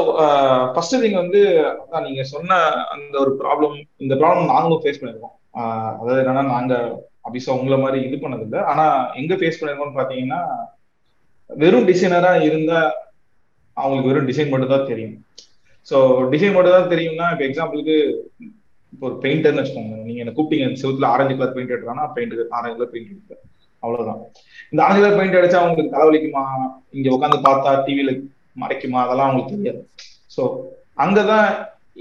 first thing வந்து அதான் நீங்க சொன்ன அந்த ஒரு ப்ராப்ளம் இந்த ப்ராப்ளம் நாங்களும் ஃபேஸ் பண்ணிருக்கோம். Uh, அதாவது என்னன்னா நாங்க அபிஷா உங்களை மாதிரி இது பண்ணதில்லை. ஆனா எங்க ஃபேஸ் பண்ணிருக்கோம்னு பாத்தீங்கன்னா வெறும் டிசைனரா இருந்தா அவங்களுக்கு வெறும் டிசைன் மட்டும் தான் தெரியும். ஸோ டிசைன் மட்டும் தான் தெரியும்னா இப்போ எக்ஸாம்பிளுக்கு இப்போ ஒரு பெயிண்டர்னு வச்சுக்கோங்க. நீங்க என்ன கூப்பிட்டீங்க செவத்துல ஆரஞ்சு கலர் பெயிண்ட் எடுறானா பெயிண்ட் ஆரஞ்சு கலர் பெயிண்ட் எடுப்பேன். அவ்வளவுதான். இந்த ஆரஞ்சு கலர் பெயிண்ட் அடிச்சா அவங்களுக்கு தலைவலிக்குமா? இங்க உட்காந்து பார்த்தா டிவியில மறைக்குமா? அதெல்லாம் அவங்களுக்கு தெரியாது. ஸோ அங்கதான்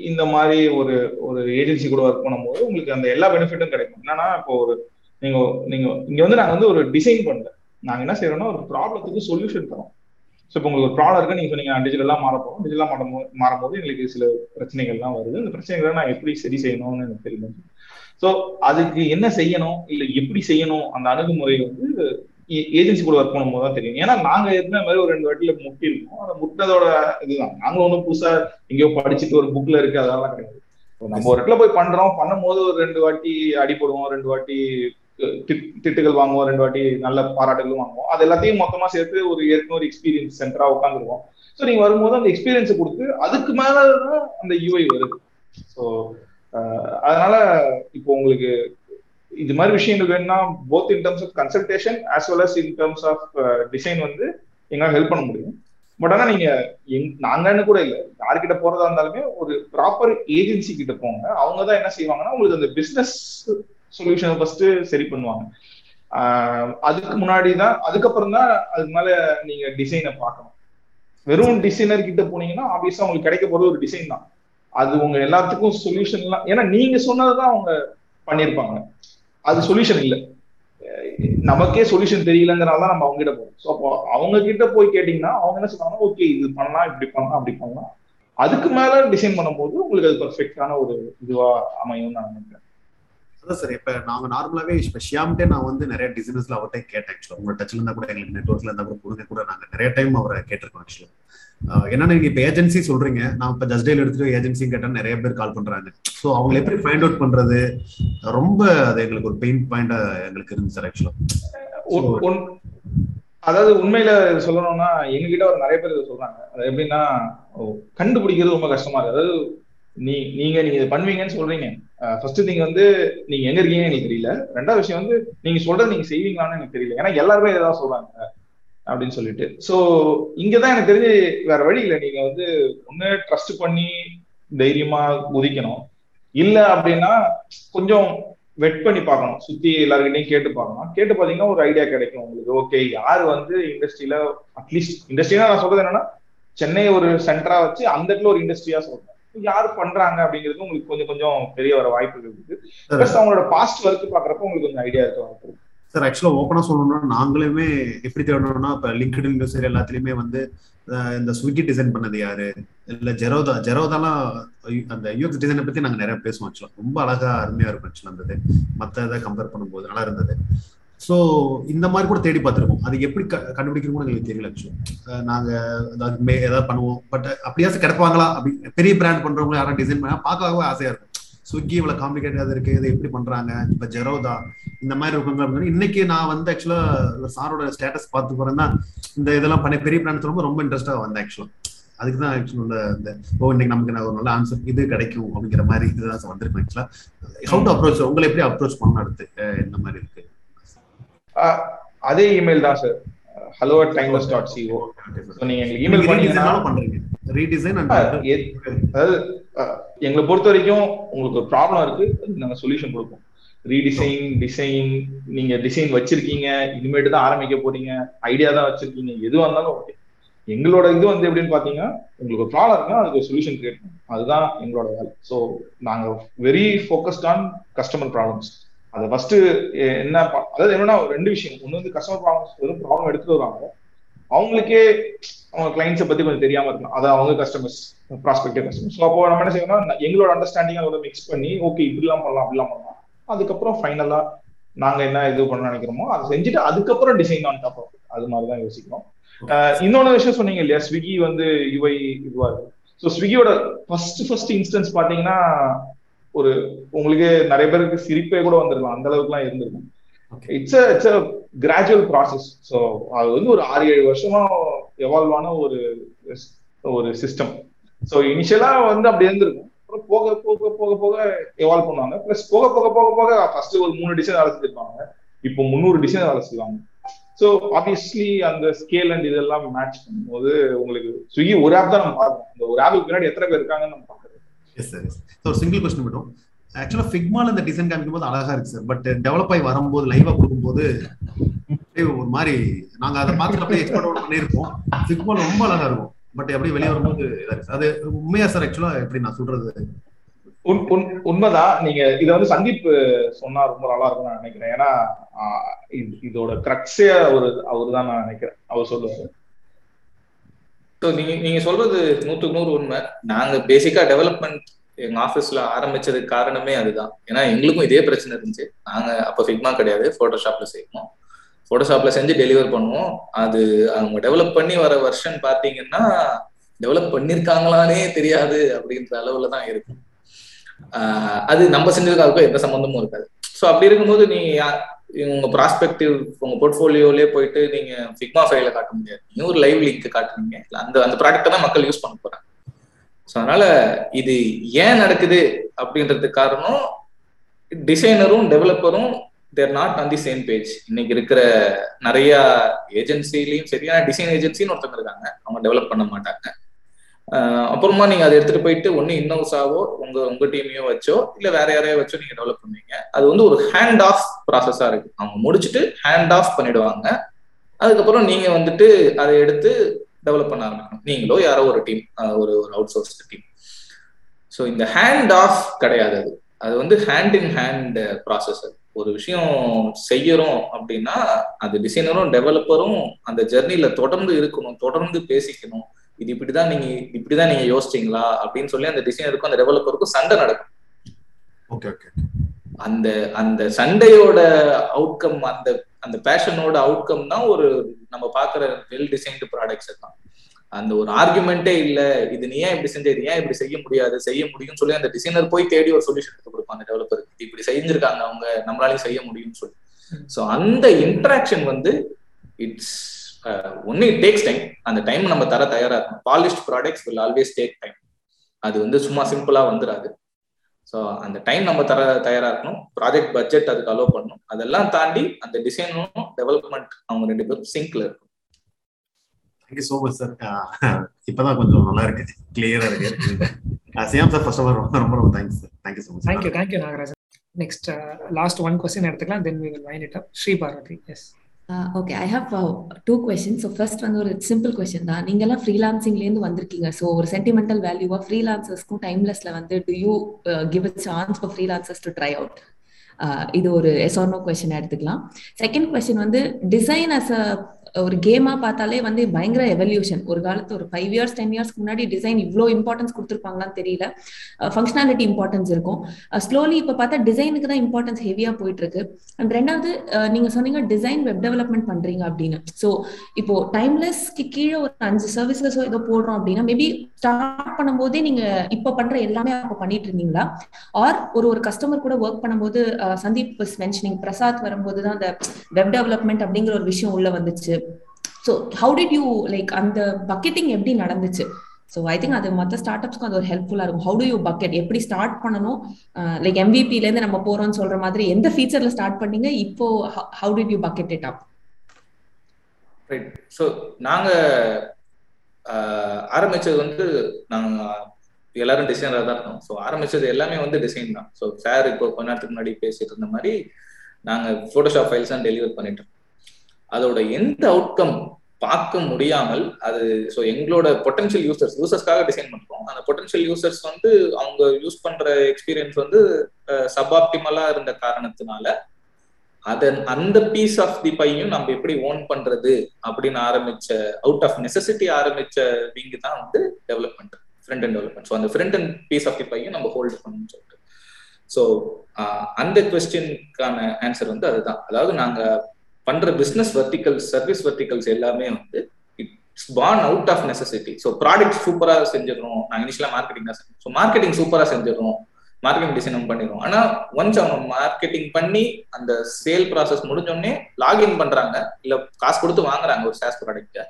இந்த மாதிரி ஒரு ஒரு ஏஜென்சி கூட ஒர்க் பண்ணும்போது உங்களுக்கு அந்த எல்லா பெனிஃபிட்டும் கிடைக்கும். என்னன்னா இப்போ ஒரு நீங்க நீங்க இங்க வந்து நாங்க வந்து ஒரு டிசைன் பண்ணல நாங்க என்ன செய்யறோம்னா ஒரு ப்ராப்ளத்துக்கு சொல்யூஷன் தரோம். ஸோ இப்போ உங்களுக்கு ஒரு ப்ராப்ளம் இருக்கு நீங்க சொன்னீங்க டிஜிட்டலாக மாற போறோம். டிஜிட்டலாக மாறும் மாறும்போது எங்களுக்கு சில பிரச்சனைகள்லாம் வருது. அந்த பிரச்சனைகளை நான் எப்படி சரி செய்யணும்னு எனக்கு தெரியும் ஸோ அதுக்கு என்ன செய்யணும் இல்லை எப்படி செய்யணும் அந்த அணுகுமுறை வந்து ஏஜென்சி கூட ஒர்க் பண்ணும்போது தான் தெரியும். ஏன்னா நாங்க இருந்த மாதிரி ஒரு ரெண்டு வாட்டில முட்டிருக்கோம். அந்த முட்டதோட இதுதான். நாங்களும் ஒன்றும் புதுசா எங்கேயோ படிச்சுட்டு ஒரு புக்ல இருக்கு அதெல்லாம் கிடையாது. நம்ம ஒரு இடத்துல போய் பண்றோம். பண்ணும்போது ஒரு ரெண்டு வாட்டி அடிப்படுவோம் ரெண்டு வாட்டி திட்டுகள் வாங்குவோம் ரெண்டு வாட்டி நல்ல பாராட்டுகளும் வாங்குவோம். அது எல்லாத்தையும் மொத்தமா சேர்த்து ஒரு ஏற்கனவே ஒரு எக்ஸ்பீரியன்ஸ் சென்டரா உட்காந்துருவோம் ஸோ நீங்க வரும்போது அந்த எக்ஸ்பீரியன்ஸ் கொடுத்து அதுக்கு மேலதான் அந்த யூஐ வருது. ஸோ அதனால இப்போ உங்களுக்கு இது மாதிரி விஷயங்கள் வேணும்னா both in terms of consultation as well as in terms of design வந்து எங்களால் ஹெல்ப் பண்ண முடியும். பட் ஆனால் நீங்க எங் நாங்கன்னு கூட இல்லை. யார்கிட்ட போறதா இருந்தாலுமே ஒரு ப்ராப்பர் ஏஜென்சி கிட்ட போங்க. அவங்க தான் என்ன செய்வாங்கன்னா உங்களுக்கு அந்த பிஸ்னஸ் சொல்யூஷனை ஃபர்ஸ்ட் சரி பண்ணுவாங்க. அதுக்கு முன்னாடி தான் அதுக்கப்புறம் தான் அதுக்கு மேல நீங்க டிசைனை பார்க்கணும். வெறும் டிசைனர் கிட்ட போனீங்கன்னா ஆப்வியஸா உங்களுக்கு கிடைக்க போறது ஒரு டிசைன் தான். அது உங்க எல்லாத்துக்கும் சொல்யூஷன் எல்லாம் ஏன்னா நீங்க சொன்னதுதான் அவங்க பண்ணியிருப்பாங்க. அது சொல்யூஷன் இல்லை. நமக்கே சொல்யூஷன் தெரியலங்கிறனால தான் நம்ம அவங்க கிட்ட போறோம். ஸோ அப்போ அவங்க கிட்ட போய் கேட்டீங்கன்னா அவங்க என்ன சொல்றாங்க ஓகே இது பண்ணலாம் இப்படி பண்ணலாம் அப்படி பண்ணலாம். அதுக்கு மேல டிசைன் பண்ணும்போது உங்களுக்கு அது பர்ஃபெக்டான ஒரு இதுவா அமையும் நான் நினைக்கிறேன். அதான் சார் இப்ப நாங்க நார்மலாவே இப்ப ஷியாம்டே நான் வந்து நிறைய டிசைனர்ஸ்ல அவர்கிட்ட கேட்டேன் ஆக்சுவலா உங்க டச்ல இருந்தா கூட எங்களுக்கு நெட்ஒர்க்ல இருந்தா கூட கொடுங்க கூட நாங்க நிறைய டைம் அவரை கேட்டிருக்கோம் ஆக்சுவலா என்னன்னா நீங்க இப்ப ஏஜென்சி சொல்றீங்க. நான் இப்ப ஜஸ்ட் டேல எடுத்துட்டு ஏஜென்சி கேட்டா நிறைய பேர் கால் பண்றாங்க. ஸோ அவங்க எப்படி ஃபைண்ட் அவுட் பண்றது? ரொம்ப அது எங்களுக்கு ஒரு பெயின் பாயிண்டா எங்களுக்கு இருந்து சார் ஆக்சுவலா அதாவது உண்மையில சொல்லணும்னா எங்ககிட்ட ஒரு நிறைய பேர் சொல்றாங்க. அது எப்படின்னா கண்டுபிடிக்கிறது ரொம்ப கஷ்டமா இருக்கு. அதாவது நீ நீங்க நீங்க இதை பண்ணுவீங்கன்னு சொல்றீங்க. ஃபர்ஸ்ட் நீங்க வந்து நீங்க எங்க இருக்கீங்கன்னு எனக்கு தெரியல. ரெண்டாவது விஷயம் வந்து நீங்க சொல்றது நீங்க செய்வீங்களான்னு எனக்கு தெரியல. ஏன்னா எல்லாருமே இதான் சொல்றாங்க அப்படின்னு சொல்லிட்டு. ஸோ இங்கதான் எனக்கு தெரிஞ்சு வேற வழி இல்லை. நீங்க வந்து ஒண்ணு ட்ரஸ்ட் பண்ணி தைரியமா குதிக்கணும். இல்ல அப்படின்னா கொஞ்சம் வெட் பண்ணி பார்க்கணும். சுத்தி எல்லாருக்கிட்டையும் கேட்டு பார்க்கணும். கேட்டு பாத்தீங்கன்னா ஒரு ஐடியா கிடைக்கும் உங்களுக்கு. ஓகே யார் வந்து இண்டஸ்ட்ரியில அட்லீஸ்ட் இண்டஸ்ட்ரியா நான் சொல்றது என்னன்னா சென்னை ஒரு சென்டரா வச்சு அந்த இடத்துல ஒரு இண்டஸ்ட்ரியா சொல்றேன். யார் பண்றாங்க அப்படிங்கிறது உங்களுக்கு கொஞ்சம் கொஞ்சம் தெரிய வர வாய்ப்புகள் இருக்கு. பிளஸ் அவங்களோட பாஸ்ட் ஒர்க் பாக்குறப்ப உங்களுக்கு கொஞ்சம் ஐடியா இருக்க வாய்ப்பு இருக்கு. சார் ஆக்சுவலா ஓப்பனா சொல்லணும்னா நாங்களுமே எப்படி தேடணும்னா இப்ப லிங்க்டின் சரி எல்லாத்துலயுமே வந்து இந்த ஸ்விக்கி டிசைன் பண்ணது யாரு? இல்ல ஜெரோதா ஜெரோதாலாம் அந்த யூஎக்ஸ் டிசைனை பத்தி நாங்க நிறைய பேசுவோம் ஆக்சுவலா ரொம்ப அழகா அருமையா இருக்கும் ஆக்சுவலா இருந்தது. மத்த இதை கம்பேர் பண்ணும்போது நல்லா இருந்தது. ஸோ இந்த மாதிரி கூட தேடி பார்த்துருக்கோம் அது எப்படி கண்டுபிடிக்கணும் எங்களுக்கு தெரியல ஆக்சுவலா நாங்க அதாவது ஏதாவது பண்ணுவோம். பட் அப்படியாச்சும் கிடைப்பாங்களா? அப்படி பெரிய பிராண்ட் பண்றவங்க யாரும் டிசைன் பண்ணா பார்க்கவே ஆசையா இருக்கும். ஸ்விக்கி இவ்வளவு காம்ப்ளிகேட்டட் இருக்கு. இதை எப்படி பண்றாங்க? இப்ப ஜெரோதா இந்த மாதிரி இருக்காங்க இன்னைக்கு நான் வந்து ஆக்சுவலா சாரோட ஸ்டேட்டஸ் பார்த்து போறேன்னா இந்த இதெல்லாம் பண்ண பெரிய பிராண்ட் ரொம்ப ரொம்ப இன்ட்ரெஸ்டா வந்தேன் ஆக்சுவலா அதுக்கு தான் ஆக்சுவலா இந்த ஓ இன்னைக்கு நமக்கு நான் ஒரு நல்ல ஆன்சர் இது கிடைக்கும் அப்படிங்கிற மாதிரி இதுதான் வந்திருக்கேன் ஆக்சுவலா ஹவு டு அப்ரோச் உங்களை எப்படி அப்ரோச் பண்ண அடுத்து? இந்த மாதிரி இருக்கு. அதே இமெயில் தான் sir hello at Timeless dot C O நீங்க எங்களுக்கு இமெயில் பண்ணீங்கன்னா பண்றீங்க. ரீடிசைன் அதாவது எங்களை பொறுத்த வரைக்கும் உங்களுக்கு ஒரு ப்ராப்ளம் இருக்கு. நாங்க சொல்யூஷன் கொடுப்போம். ரீடிசைன் டிசைன் நீங்க டிசைன் வச்சிருக்கீங்க. இனிமேட்டு தான் ஆரம்பிக்க போறீங்க. ஐடியா தான் வச்சிருக்கீங்க. எதுவா இருந்தாலும் ஓகே எங்களோட இது வந்து எப்படின்னு பாத்தீங்கன்னா உங்களுக்கு ஒரு ப்ராப்ளம் இருக்குன்னா அதுக்கு ஒரு சொல்யூஷன் கிரியேட் பண்ணும் அதுதான் எங்களோட வேலை. ஸோ நாங்க very focused on customer problems அதை ஃபர்ஸ்ட் என்ன அதாவது என்னன்னா ரெண்டு விஷயம். ஒன்று வந்து கஸ்டமர் ப்ராப்ளம்ஸ் வெறும் ப்ராப்ளம் எடுத்துட்டு வருவாங்க. அவங்களுக்கே அவங்க கிளைண்ட்ஸை பத்தி கொஞ்சம் தெரியாம இருக்கணும் அதை அவங்க கஸ்டமர்ஸ் ப்ராஸ்பெக்டிவ் கஸ்டமர்ஸ் ஸோ அப்போ நம்ம என்ன செய்யணும்னா எங்களோட அண்டர்ஸ்டாண்டிங் அதோட மிக்ஸ் பண்ணி ஓகே இப்படிலாம் பண்ணலாம் அப்படிலாம் பண்ணலாம். அதுக்கப்புறம் ஃபைனலா நாங்க என்ன இது பண்ண நினைக்கிறோமோ அதை செஞ்சுட்டு அதுக்கப்புறம் டிசைன் ஆன் டாப் அது மாதிரி தான் யோசிக்கிறோம் இன்னொன்னு விஷயம் சொன்னீங்க இல்லையா? ஸ்விக்கி வந்து யுவை இதுவா இருக்கு. ஸோ ஸ்விக்கியோட ஃபர்ஸ்ட் ஃபர்ஸ்ட் இன்ஸ்டன்ஸ் பாத்தீங்கன்னா ஒரு உங்களுக்கு நிறைய பேருக்கு சிரிப்பே கூட வந்திருக்கலாம் அந்த அளவுக்குலாம் இருந்திருக்கும். It's it's a gradual process so அது வந்து ஒரு ஆறு ஏழு வருஷமா எவால்வ் ஆன ஒரு ஒரு சிஸ்டம் ஸோ இனிஷியலா வந்து அப்படி இருந்திருக்கும். அப்புறம் போக போக போக போக எவால்வ் பண்ணுவாங்க. ப்ளஸ் போக போக போக போக ஃபர்ஸ்ட் ஒரு மூணு டிசைன் வேலை செஞ்சிருப்பாங்க. இப்போ முந்நூறு டிசைன் வேலை செய்வாங்க. ஸோ ஆப்வியஸ்லி அந்த ஸ்கேல் அண்ட் இதெல்லாம் மேட்ச் பண்ணும்போது உங்களுக்கு ஸ்விக்கி ஒரு ஆப் தான் நம்ம பார்க்கணும். அந்த ஒரு ஆப்புக்கு பின்னாடி எத்தனை பேர் இருக்காங்கன்னு நம்ம பார்க்கறது. எஸ் சார் ஒரு சிங்கிள் கொஸ்டின் மட்டும். ஆக்சுவலா ஃபிக்மால இந்த டிசைன் காமிக்கும் போது அழகா இருக்கு சார் பட் டெவலப் ஆகி வரும்போது லைவா கொடுக்கும்போது ஒரு மாதிரி நாங்க அதை பார்த்து அப்படியே எக்ஸ்போர்ட் பண்ணியிருப்போம். ஃபிக்மால ரொம்ப அழகா இருக்கும். பட் அப்படியே வெளியே வரும்போது அது உண்மையா சார் ஆக்சுவலா எப்படி நான் சொல்றது? உண்மைதான். நீங்க இத வந்து சந்தீப் சொன்னா ரொம்ப நல்லா இருக்கும் நான் நினைக்கிறேன். ஏன்னா இதோட கிரக்ஸே அவரு அவரு தான் நான் நினைக்கிறேன். அவர் சொல்லுவாரு. ஸோ நீங்க நீங்க சொல்றது நூற்றுக்கு நூறு உண்மை. நாங்க பேசிக்கா டெவலப்மெண்ட் எங்க ஆஃபீஸ்ல ஆரம்பிச்சதுக்கு காரணமே அதுதான். ஏன்னா எங்களுக்கும் இதே பிரச்சனை இருந்துச்சு. நாங்க அப்ப ஃபிக்மா கிடையாது. போட்டோஷாப்ல செய்வோம். போட்டோஷாப்ல செஞ்சு டெலிவர் பண்ணுவோம். அது அவங்க டெவலப் பண்ணி வர வருஷன் பாத்தீங்கன்னா டெவலப் பண்ணிருக்காங்களானே தெரியாது அப்படின்ற அளவுல தான் இருக்கும். அது நம்ம செஞ்சதுக்காக எந்த சம்மந்தமும் இருக்காது. ஸோ அப்படி இருக்கும்போது நீ உங்க ப்ராஸ்பெக்டிவ் உங்க போர்ட்ஃபோலியோலயே போயிட்டு நீங்க ஃபிக்மா ஃபைல காட்ட முடியாது. நீங்க ஒரு லைவ் லிங்க் காட்டுறீங்க அந்த அந்த ப்ராடக்ட்டை தான் மக்கள் யூஸ் பண்ண போறாங்க. ஸோ அதனால இது ஏன் நடக்குது அப்படின்றதுக்கு காரணம் டிசைனரும் டெவலப்பரும் they're not on the same page இன்னைக்கு இருக்கிற நிறைய ஏஜென்சிலையும் சரியான டிசைன் ஏஜென்சின்னு ஒருத்தங்க இருக்காங்க. அவங்க டெவலப் பண்ண மாட்டாங்க. அப்புறமா நீங்க அதை எடுத்துட்டு போயிட்டு ஒன்னு இன்னோஸாவோ உங்க உங்க டீமையோ வச்சோ இல்ல வேற யாரையோ வச்சோ நீங்க டெவலப் பண்ணுவீங்க. அது வந்து ஒரு ஹேண்ட் ஆஃப் ப்ராசஸா இருக்கு. அவங்க முடிச்சுட்டு ஹேண்ட் ஆஃப் பண்ணிடுவாங்க. அதுக்கப்புறம் நீங்க வந்துட்டு அதை எடுத்து டெவலப் பண்ண ஆரம்பிக்கணும். நீங்களோ யாரோ ஒரு டீம் ஒரு ஒரு அவுட் சோர்ஸ் டீம் ஸோ இந்த ஹேண்ட் ஆஃப் கிடையாது அது. அது வந்து ஹேண்ட் இன் ஹேண்ட் ப்ராசஸ் அது ஒரு விஷயம் செய்யறோம் அப்படின்னா அது டிசைனரும் டெவலப்பரும் அந்த ஜெர்னில தொடர்ந்து இருக்கணும் தொடர்ந்து பேசிக்கணும். இது இப்படிதான் நீங்க இப்படிதான் நீங்க யோசிச்சீங்களா? அப்படின்னு சொல்லி அந்த டிசைனருக்கும் அந்த டெவலப்பருக்கும் சண்டை நடக்கும். ஓகே ஓகே அந்த அந்த சண்டையோட அவுட்கம் அந்த அந்த பேஷனோட அவுட்கம் தான் ஒரு நம்ம பாக்குற வெல் டிசைன்டு ப்ராடக்ட்ஸ் எல்லாம். அந்த ஒரு ஆர்குமெண்டே இல்ல இது நீ ஏன் இப்படி செஞ்ச இது ஏன் இப்படி செய்ய முடியாது செய்ய முடியும்னு சொல்லி அந்த டிசைனர் போய் தேடி ஒரு சொல்யூஷன் எடுத்து கொடுப்பான் அந்த டெவலப்பருக்கு இது இப்படி செஞ்சிருக்காங்க அவங்க நம்மளாலையும் செய்ய முடியும்னு சொல்லி. ஸோ அந்த இன்டராக்ஷன் வந்து இட்ஸ் ஒன்லி டேக்ஸ் டைம் அந்த டைம் நம்ம தர தயாரா இருக்கணும். Polished products will always take time அது வந்து சும்மா சிம்பிளா வந்துடாது ஸோ அந்த டைம் நம்ம தர தயாரா இருக்கணும். ப்ராஜெக்ட் பட்ஜெட் அதுக்கு அலோவ் பண்ணணும். அதெல்லாம் தாண்டி அந்த டிசைனும் டெவலப்மெண்ட் அவங்க ரெண்டு பேரும் சிங்க்ல இருக்கும் தேங்க்யூ ஸோ மச் சார் இப்பதான் கொஞ்சம் நல்லா இருக்கு. கிளியரா இருக்கு. Shyam sir first of all ரொம்ப ரொம்ப ரொம்ப thanks sir thank you so much thank you thank you Nagarajan next last one question எடுத்துக்கலாம் then we will wind it up Shri Parvathi yes okay I have two question so first வந்து ஒரு simple question தான். நீங்கெல்லாம் ஃப்ரீலான்சிங்லேருந்து வந்திருக்கீங்க. So ஒரு sentimental வேல்யூவா ஃப்ரீலான்சர்ஸ்க்கும் டைம்லெஸ்ல வந்து do you give a chance for freelancers to try out இது ஒரு எஸ்ஆர்னோ கொஸ்டின் எடுத்துக்கலாம். செகண்ட் கொஸ்டின் வந்து டிசைன் அஸ் அ ஒரு கேமா பார்த்தாலே வந்து பயங்கர எவல்யூஷன் ஒரு காலத்து ஒரு ஃபைவ் இயர்ஸ் டென் இயர்ஸ்க்கு முன்னாடி டிசைன் இவ்வளோ இம்பார்ட்டன்ஸ் கொடுத்துருப்பாங்களான்னு தெரியல. ஃபங்க்ஷனாலிட்டி இம்பார்ட்டன்ஸ் இருக்கும். ஸ்லோலி இப்போ பார்த்தா டிசைனுக்கு தான் இம்பார்ட்டன்ஸ் ஹெவியா போயிட்டு இருக்கு அண்ட் ரெண்டாவது நீங்க சொன்னீங்க டிசைன் வெப் டெவலப்மெண்ட் பண்றீங்க அப்படின்னு. ஸோ இப்போ டைம்லெஸ்க்கு கீழே ஒரு அஞ்சு சர்வீசஸோ ஏதோ போடுறோம் அப்படின்னா மேபி ஸ்டார்ட் பண்ணும்போதே நீங்க இப்போ பண்ற எல்லாமே அப்போ பண்ணிட்டு இருந்தீங்களா? ஆர் ஒரு ஒரு கஸ்டமர் கூட ஒர்க் பண்ணும்போது சந்தீப் மென்ஷனிங் பிரசாத் வரும்போது தான் அந்த வெப் டெவலப்மெண்ட் அப்படிங்கிற ஒரு விஷயம் உள்ள வந்துச்சு. So how did you like அந்த பக்கெட்டிங் எப்படி நடந்துச்சு? ஸோ ஐ திங்க் அது மற்ற ஸ்டார்ட் அப்ஸ்க்கும் அது ஒரு ஹெல்ப்ஃபுல்லாக இருக்கும். ஹவு டு யூ பக்கெட் எப்படி ஸ்டார்ட் பண்ணணும்? Uh, லைக் எம்விபிலேருந்து நம்ம போறோம்னு சொல்ற மாதிரி எந்த ஃபீச்சரில் ஸ்டார்ட் பண்ணீங்க? இப்போ how did you bucket it up right so நாங்க uh, ஆரம்பிச்சது வந்து நாங்க எல்லாரும் டிசைனராக தான் இருந்தோம் ஸோ ஆரம்பிச்சது எல்லாமே வந்து டிசைன் தான். ஸோ சார் இப்போ கொஞ்ச நேரத்துக்கு முன்னாடி பேசிட்டு இருந்த மாதிரி நாங்க ஃபோட்டோஷாப் ஃபைல்ஸ் தான் டெலிவர் பண்ணிட்டு அதோட எந்த அவுட்கம் பார்க்க முடியாமல் அது ஸோ எங்களோட பொட்டன்ஷியல் யூசர்ஸ் யூசர்ஸ்க்காக டிசைன் பண்றோம். அந்த பொட்டன்ஷியல் யூசர்ஸ் வந்து அவங்க யூஸ் பண்ற எக்ஸ்பீரியன்ஸ் வந்து சப்ஆப்டிமலா இருந்த காரணத்தினால அதன் அந்த பீஸ் ஆஃப் தி பையும் நம்ம எப்படி ஓன் பண்றது அப்படின்னு ஆரம்பிச்ச அவுட் ஆஃப் நெசசிட்டி ஆரம்பிச்ச விங் தான் வந்து development front and development so அந்த front and piece of the பையும் நம்ம ஹோல்டு பண்ணணும்னு சொல்லிட்டு. ஸோ அந்த கொஸ்டினுக்கான ஆன்சர் வந்து அதுதான். அதாவது நாங்கள் பண்ற பிசினஸ் வெர்டிகல்ஸ் சர்வீஸ் வெர்டிகல்ஸ் எல்லாமே வந்து it's born out of necessity so product சூப்பரா செஞ்சிடறோம். நாங்கள் இனிஷியலா மார்க்கெட்டிங் தான் செஞ்சோம் ஸோ மார்க்கெட்டிங் சூப்பரா செஞ்சிடறோம். மார்க்கெட்டிங் டிசைன் பண்ணிடுவோம் ஆனா ஒன்ஸ் அவங்க மார்க்கெட்டிங் பண்ணி அந்த சேல் ப்ராசஸ் முடிஞ்சோடனே லாகின் பண்றாங்க. இல்ல காசு கொடுத்து வாங்குறாங்க ஒரு சாஸ் ப்ராடக்ட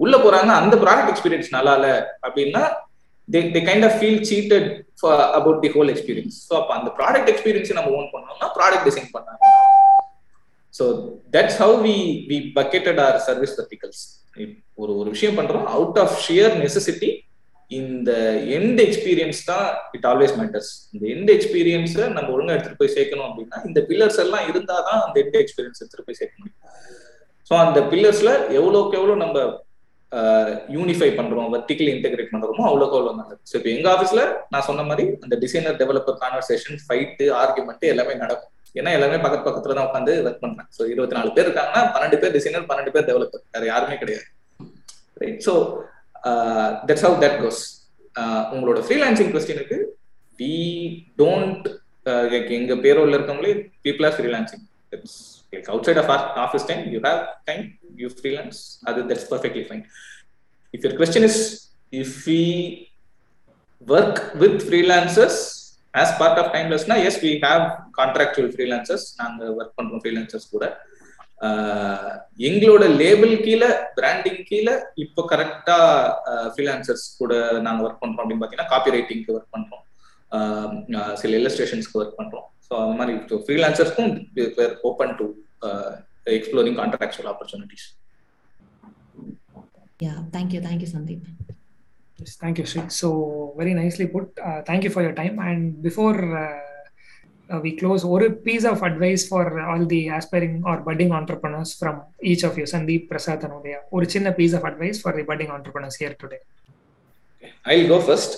உள்ள போறாங்க. அந்த ப்ராடக்ட் எக்ஸ்பீரியன்ஸ் நல்லா இல்ல அப்படின்னா they they kind of feel cheated about the whole experience so அப்போ அந்த ப்ராடக்ட் எக்ஸ்பீரியன்ஸ் நம்ம ஓன் பண்ணோம்னா ப்ராடக்ட் டிசைன் பண்ணாங்க. So that's how we we bucketed our service verticals ஒரு ஒரு விஷயம் பண்றோம் அவுட் ஆஃப் ஷியர் நெசசிட்டி இந்த எண்ட் எக்ஸ்பீரியன்ஸ் தான் இட் ஆல்வேஸ் மேட்டர்ஸ் இந்த எண்ட் எக்ஸ்பீரியன்ஸை நம்ம ஒழுங்கா எடுத்துட்டு போய் சேர்க்கணும் அப்படின்னா இந்த பில்லர்ஸ் எல்லாம் இருந்தாதான் அந்த எண்ட் எக்ஸ்பீரியன்ஸ் எடுத்துட்டு போய் சேர்க்க முடியும். ஸோ அந்த பில்லர்ஸ்ல எவ்வளோக்கு எவ்வளோ நம்ம யூனிஃபை பண்றோம் வெர்டிக்கலி இன்டெகிரேட் பண்றோமோ அவ்வளோக்கு அவ்வளோ நல்லது. ஸோ இப்போ எங்க ஆஃபீஸ்ல நான் சொன்ன மாதிரி அந்த designer developer conversation fight argument எல்லாமே நடக்கும். ஏன்னா எல்லாமே பக்கத்து பக்கத்துல தான் உட்காந்து ஒர்க் பண்றாங்க ஸோ இருபத்தி நாலு பேர் இருக்காங்கன்னா பன்னெண்டு பேர் டிசைனர் பன்னெண்டு பேர் டெவலப்பர் வேற யாருமே கிடையாது. Right so that's how that goes உங்களோட ஃப்ரீலான்சிங் கொஸ்டினுக்கு வி டோன்ட் எங்க பேரோல இருக்கவங்களே people are freelancing like outside of office time you have time you freelance அது that's perfectly fine if your question is if we work with freelancers as part of டைம்லெஸ்னா yes we have contractual freelancers நாங்கள் work பண்றோம் freelancers கூட. எங்களோட label கீழே branding கீழே இப்போ கரெக்டா freelancers கூட நாங்கள் ஒர்க் பண்றோம் அப்படின்னு பார்த்தீங்கன்னா காப்பி ரைட்டிங்க்கு ஒர்க் பண்றோம். சில இல்லஸ்ட்ரேஷன்ஸ்க்கு ஒர்க் பண்றோம். ஸோ அந்த மாதிரி ஃப்ரீலான்சர்ஸ்க்கும் open to exploring contractual opportunities yeah thank you thank you Sandeep Yes, thank you, Sri. So very nicely put. Uh, thank you for your time. And before uh, uh, we close, or a piece of advice for all the aspiring or budding entrepreneurs from each of you, Sandeep, Prasad, and Udaya. Or a chinna piece of advice for the budding entrepreneurs here today. I'll go first.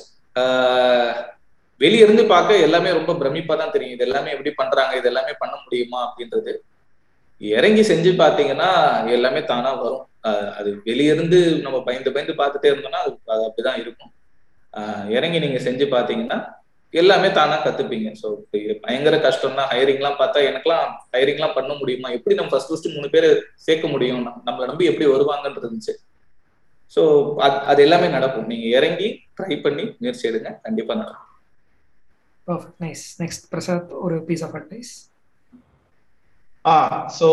வெளிய இருந்து பார்க்க எல்லாமே ரொம்ப பிரமிப்பா தான் தெரியும் இது எல்லாமே எப்படி பண்றாங்க இது எல்லாமே பண்ண முடியுமா அப்படின்றது இறங்கி செஞ்சு பார்த்தீங்கன்னா எல்லாமே தானா வரும் அது வெளியிருந்து நம்ம பயந்து பயந்து பார்த்துட்டே இருந்தோம்னா அது அப்படிதான் இருக்கும். இறங்கி நீங்க செஞ்சு பாத்தீங்கன்னா எல்லாமே தானா கத்துப்பீங்க. ஸோ பயங்கர கஷ்டம் தான் ஹையரிங்லாம் பார்த்தா எனக்கெல்லாம் ஹையரிங்லாம் பண்ண முடியுமா? எப்படி நம்ம ஃபர்ஸ்ட் ஃபர்ஸ்ட் மூணு பேர் சேர்க்க முடியும்? நம்ம- நம்மளை நம்பி எப்படி வருவாங்கன்றது இருந்துச்சு. ஸோ அது எல்லாமே நடக்கும். நீங்க இறங்கி ட்ரை பண்ணி முயற்சி எடுங்க. கண்டிப்பா நடக்கும். நைஸ் நெக்ஸ்ட் பிரசாத் ஒரு piece of advice so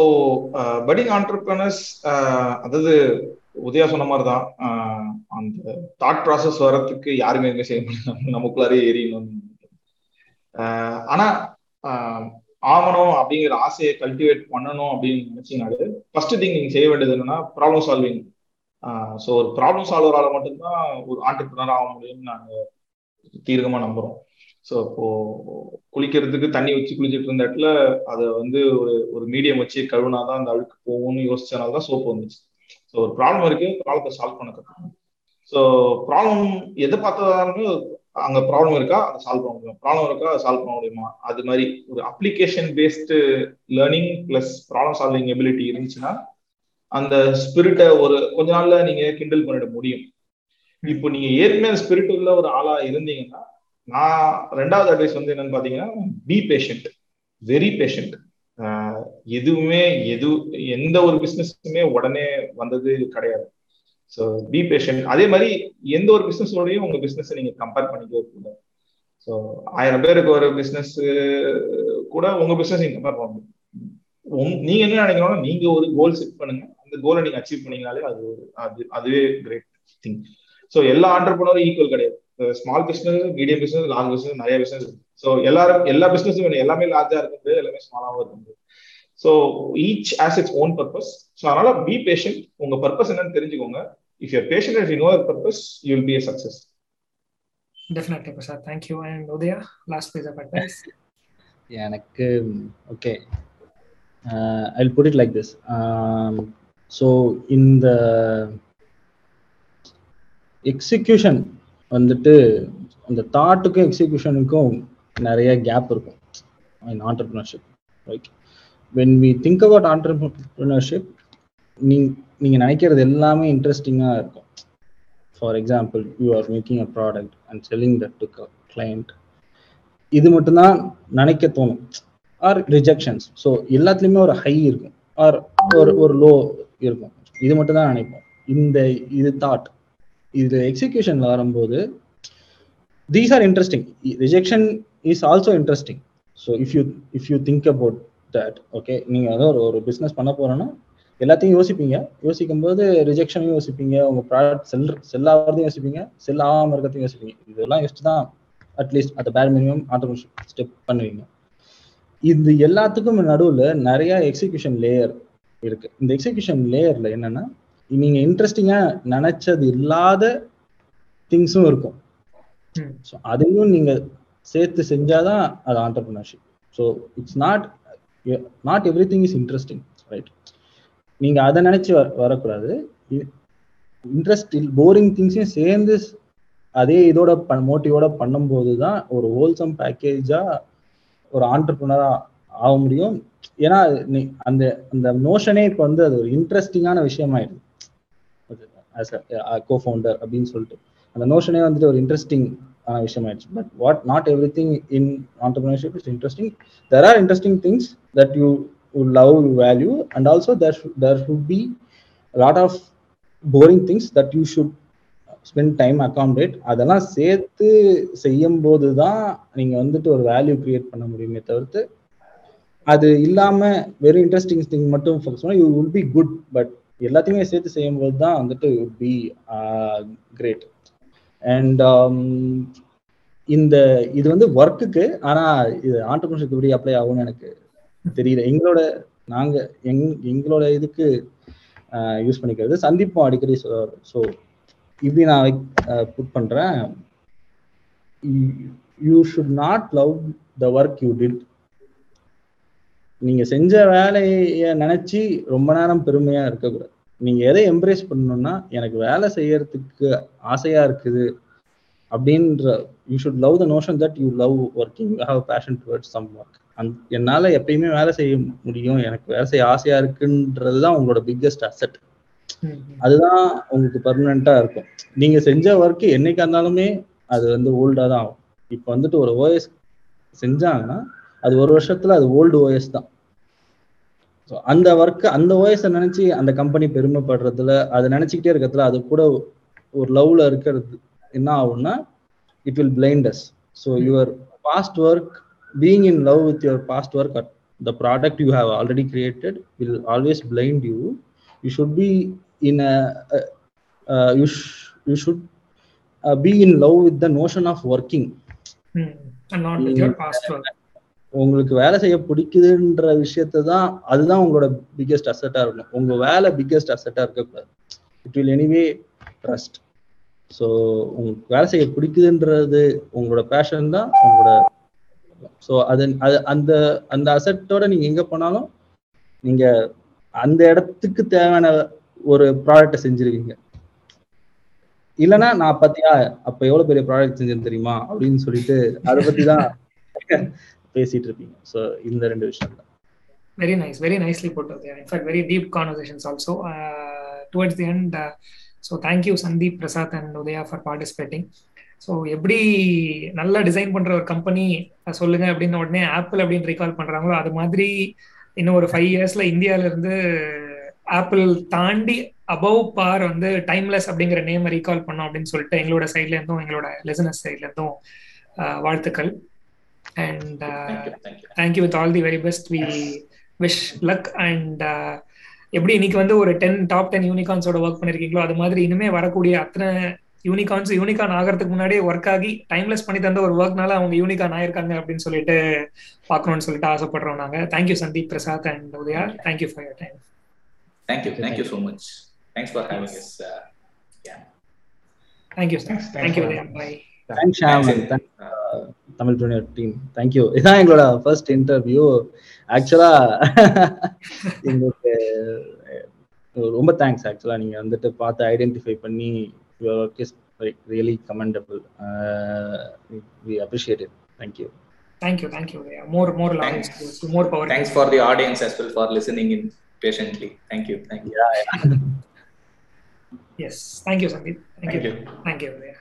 budding entrepreneurs அதாவது உதயா சொன்ன மாதிரி தான் அந்த தாட் ப்ராசஸ் வர்றதுக்கு யாருமே எதுவுமே செய்ய முடியாது. நமக்குள்ளாரே எரியணும் ஆஹ் ஆனா ஆகணும் அப்படிங்கிற ஆசையை கல்டிவேட் பண்ணணும் அப்படின்னு நினைச்சீங்கனாலே ஃபர்ஸ்ட் திங் நீங்க செய்ய வேண்டியது என்னன்னா ப்ராப்ளம் சால்விங் ஸோ ஒரு ப்ராப்ளம் சால்வரால் மட்டும்தான் ஒரு ஆண்டர்பிரினர் ஆக முடியும்னு நாங்கள் தீர்க்கமாக நம்புகிறோம் ஸோ அப்போ குளிக்கிறதுக்கு தண்ணி வச்சு குளிச்சுட்டு இருந்த இடத்துல அதை வந்து ஒரு ஒரு மீடியம் வச்சு கழுவுனாதான் அந்த அழுக்கு போகும்னு யோசிச்சனால தான் சோப்பு வந்துச்சு. ஸோ ஒரு ப்ராப்ளம் இருக்கு ப்ராப்ளத்தை சால்வ் பண்ண கற்றுக்கணும் ஸோ ப்ராப்ளம் எதை பார்த்ததாலுமே அங்க ப்ராப்ளம் இருக்கா அதை சால்வ் பண்ண முடியும்? ப்ராப்ளம் இருக்கா அதை சால்வ் பண்ண முடியுமா? அது மாதிரி ஒரு application based learning plus problem solving ability இருந்துச்சுன்னா அந்த ஸ்பிரிட்டை ஒரு கொஞ்ச நாள்ல நீங்க கிண்டல் பண்ணிட முடியும். இப்போ நீங்க ஏற்கனவே ஸ்பிரிட் உள்ள ஒரு ஆளா இருந்தீங்கன்னா நான் ரெண்டாவது அட்வைஸ் வந்து என்னன்னு பாத்தீங்கன்னா பி பேஷண்ட் வெரி பேஷண்ட் எதுவுமே எது எந்த ஒரு பிசினஸுமே உடனே வந்தது கிடையாது. ஸோ பி பேஷண்ட் அதே மாதிரி எந்த ஒரு பிசினஸோடையும் உங்க பிசினஸ் நீங்க கம்பேர் பண்ணிக்கவே கூடாது. ஸோ ஆயிரம் பேருக்கு ஒரு பிசினஸ் கூட உங்க பிசினஸ் நீங்க கம்பேர் பண்ண முடியும். நீங்க என்ன நினைக்கிறோம் நீங்க ஒரு கோல் செட் பண்ணுங்க. அந்த கோலை நீங்க அச்சீவ் பண்ணீங்கனாலே அது அது அதுவே கிரேட் திங் ஸோ எல்லா ஆண்டர்பனரும் ஈக்குவல் கிடையாது. Small business medium business large business நிறைய பிசினஸ் ஸோ எல்லாரும் எல்லா பிசினஸும் வேணும் எல்லாமே லார்ஜா இருக்க முடியாது எல்லாமே ஸ்மாலாகவும் இருக்க முடியாது so each as its own purpose so அதனால பி பேஷண்ட் உங்க பர்பஸ் என்னன்னு தெரிஞ்சுக்கோங்க. If your patient if you know purpose you will be a success definitely Prasad thank you and Udaya last of advice எனக்கு okay I put it like this so இந்த execution வந்துட்டு அந்த தாட்டுக்கும் எக்ஸிக்யூஷனுக்கும் நிறைய கேப் இருக்கும். In entrepreneurship right when we think about entrepreneurship நீங் நீங்கள் நினைக்கிறது எல்லாமே இன்ட்ரெஸ்டிங்காக இருக்கும். For example you are making a product and selling that to client இது மட்டும்தான் நினைக்க தோணும். ஆர் ரிஜெக்ஷன்ஸ் ஸோ எல்லாத்துலேயுமே ஒரு ஹை இருக்கும். ஆர் ஒரு ஒரு லோ இருக்கும். இது மட்டும் தான் நினைப்போம். இந்த இது தாட் இது எக்ஸிக்யூஷன்ல வரும்போது these are interesting rejection is also interesting so if you if you think about that okay நீங்கள் வந்து ஒரு ஒரு பிஸ்னஸ் பண்ண போறோன்னா எல்லாத்தையும் யோசிப்பீங்க. யோசிக்கும் போது ரிஜெக்ஷனையும் யோசிப்பீங்க. உங்க ப்ராடக்ட் செல் செல் ஆகிறதையும் யோசிப்பீங்க. செல் ஆகாம இருக்கிறதையும் யோசிப்பீங்க. இதெல்லாம் யோசிச்சு தான் at least at bare minimum automation step பண்ணுவீங்க. இது எல்லாத்துக்கும் நடுவில் நிறைய எக்ஸிகியூஷன் லேயர் இருக்கு. இந்த எக்ஸிகியூஷன் லேயர்ல என்னன்னா நீங்க இன்ட்ரெஸ்டிங்கா நினைச்சது இல்லாத திங்ஸும் இருக்கும். ஸோ அதையும் நீங்க சேர்த்து செஞ்சாதான் அது entrepreneurship so it's not not everything is interesting right நீங்க அதை நினைச்சு வர வரக்கூடாது. இன்ட்ரெஸ்ட் போரிங் திங்ஸையும் சேர்ந்து அதே இதோட மோட்டிவோட பண்ணும்போது தான் ஒரு ஹோல்சம் பேக்கேஜா ஒரு ஆண்டர்பிரினரா ஆக முடியும். ஏன்னா நீ அந்த அந்த நோஷனே இப்போ வந்து அது ஒரு இன்ட்ரெஸ்டிங்கான விஷயமாயிடுது. ஆஸ் அ கோ ஃபவுண்டர் அப்படின்னு சொல்லிட்டு. அந்த நோஷனே வந்துட்டு ஒரு இன்ட்ரெஸ்டிங் ஆன விஷயமாயிடுச்சு. But what not everything in entrepreneurship is interesting there are interesting things that you you love you value and also there should there should be a lot of boring things spend time accommodate அதெல்லாம் சேர்த்து செய்யும் போது தான் நீங்கள் வந்துட்டு ஒரு value create பண்ண முடியுமே தவிர்த்து அது இல்லாமல் வெறும் இன்ட்ரெஸ்டிங் திங் மட்டும் ஃபோக்கஸ் பண்ணால் you will be good but எல்லாத்தையுமே சேர்த்து செய்யும் போது தான் வந்துட்டு பி கிரேட் அண்ட் இந்த இது வந்து ஒர்க்குக்கு ஆனா இது ஆண்டர்பிரினர்ஷிப் எப்படி அப்ளை ஆகும்னு எனக்கு தெரியல. எங்களோட நாங்க எங் எங்களோட இதுக்கு uh, யூஸ் பண்ணிக்கிறது சந்திப்போம் அடிக்கடி ஸோ இப்படி நான் புட் uh, பண்றேன். You should not love the work you did நீங்க செஞ்ச வேலையை நினைச்சு ரொம்ப நேரம் பெருமையா இருக்கக்கூடாது. நீங்க எதை எம்ப்ரேஸ் பண்ணணும்னா எனக்கு வேலை செய்யறதுக்கு ஆசையா இருக்குது அப்படின்ற you should love the notion that you love working have passion towards some work and என்னால் எப்பயுமே வேலை செய்ய முடியும் எனக்கு வேலை செய்ய ஆசையா இருக்குன்றது தான் உங்களோட பிக்கெஸ்ட் அசெட் அதுதான் உங்களுக்கு பர்மனண்டா இருக்கும். நீங்க செஞ்ச ஒர்க் என்னைக்கா இருந்தாலுமே அது வந்து ஓல்டா தான் ஆகும். இப்போ வந்துட்டு ஒரு ஓஎஸ் செஞ்சாங்கன்னா அது ஒரு வருஷத்துல அது ஓல்டு ஓஎஸ் தான். ஸோ அந்த ஒர்க்கு அந்த ஓஎஸை நினைச்சு அந்த கம்பெனி பெருமைப்படுறதுல அதை நினைச்சுக்கிட்டே இருக்கிறதுல அது கூட ஒரு லவ்ல இருக்கிறது என்ன ஆகும்னா it will blind us us so your past work being in love with your past work the product you have already created will always blind you you should be in you you should be in love with the notion of working உங்களுக்கு வேலை செய்ய பிடிக்குதுன்ற விஷயத்த தான் அதுதான் உங்களோட biggest அசட்டா இருக்கணும் உங்க வேலை பிக்கெஸ்ட் அசட்டா இருக்கக்கூடாது. It will anyway trust so உங்களுக்கு வேலை செய்ய பிடிக்குதுன்றது உங்களோட பேஷன் தான் உங்களோட ஸோ அது அது அந்த அந்த அசட்டோட நீங்க எங்க போனாலும் நீங்க அந்த இடத்துக்கு தேவையான ஒரு ப்ராடக்டை செஞ்சிருவீங்க. இல்லைன்னா நான் பாத்தியா அப்ப எவ்வளவு பெரிய ப்ராடக்ட் செஞ்சேன்னு தெரியுமா? அப்படின்னு சொல்லிட்டு அதை பத்தி தான் பேசிட்டு இருப்பீங்க ஸோ இந்த ரெண்டு விஷயம் தான் வெரி நைஸ் வெரி நைஸ்லி போட்டது in fact very deep conversations also towards the end so thank you Sandeep Prasad and Udaya for participating so எப்படி நல்லா டிசைன் பண்ற ஒரு கம்பெனி சொல்லுங்க அப்படின்னு உடனே ஆப்பிள் அப்படின்னு ரீகால் பண்றாங்களோ அது மாதிரி இன்னும் ஒரு ஃபைவ் இயர்ஸ்ல இந்தியால இருந்து ஆப்பிள் தாண்டி அபவ் பார் வந்து டைம்லெஸ் அப்படிங்கிற நேம் ரீகால் பண்ணோம் அப்படின்னு சொல்லிட்டு எங்களோட சைட்ல இருந்தும் எங்களோட லெசனஸ் சைட்ல இருந்தும் வாழ்த்துக்கள் and thank you with all the very best we wish luck and எப்படி இன்னைக்கு வந்து ஒரு டென் டாப் டென் யூனிகான்ஸோட ஒர்க் பண்ணிருக்கீங்களோ அது மாதிரி இனிமே வரக்கூடிய அத்தனை யூனிகான்ஸ் யூனிகான் ஆகிறதுக்கு முன்னாடியே ஒர்க் ஆகி டைம்லெஸ் பண்ணி தந்த ஒரு ஒர்க்னால அவங்க யூனிகான் ஆயிருக்காங்க அப்படின்னு சொல்லிட்டு பார்க்கணும்னு சொல்லிட்டு ஆசைப்படுறோம் நாங்க. Thank you Sandeep Prasad and Udaya thank you for your time thank you thank you so much thanks for having yes thank you sir thank you Udaya bye thanks Tamil junior team thank you இதான் எங்களோட first interview ஆக்சுவலா எங்களுக்கு ரொம்ப thanks ஆக்சுவலா நீங்க வந்துட்டு பார்த்து identify பண்ணி your work is really commendable we appreciate it thank you Thank you, thank you. Yeah, more, more Thanks. more power. Thanks for the audience as well for listening in patiently. Thank you. Thank you. Yeah, yeah. Yes, thank you, Sandeep. Thank, Thank you. you. Thank you. Yeah.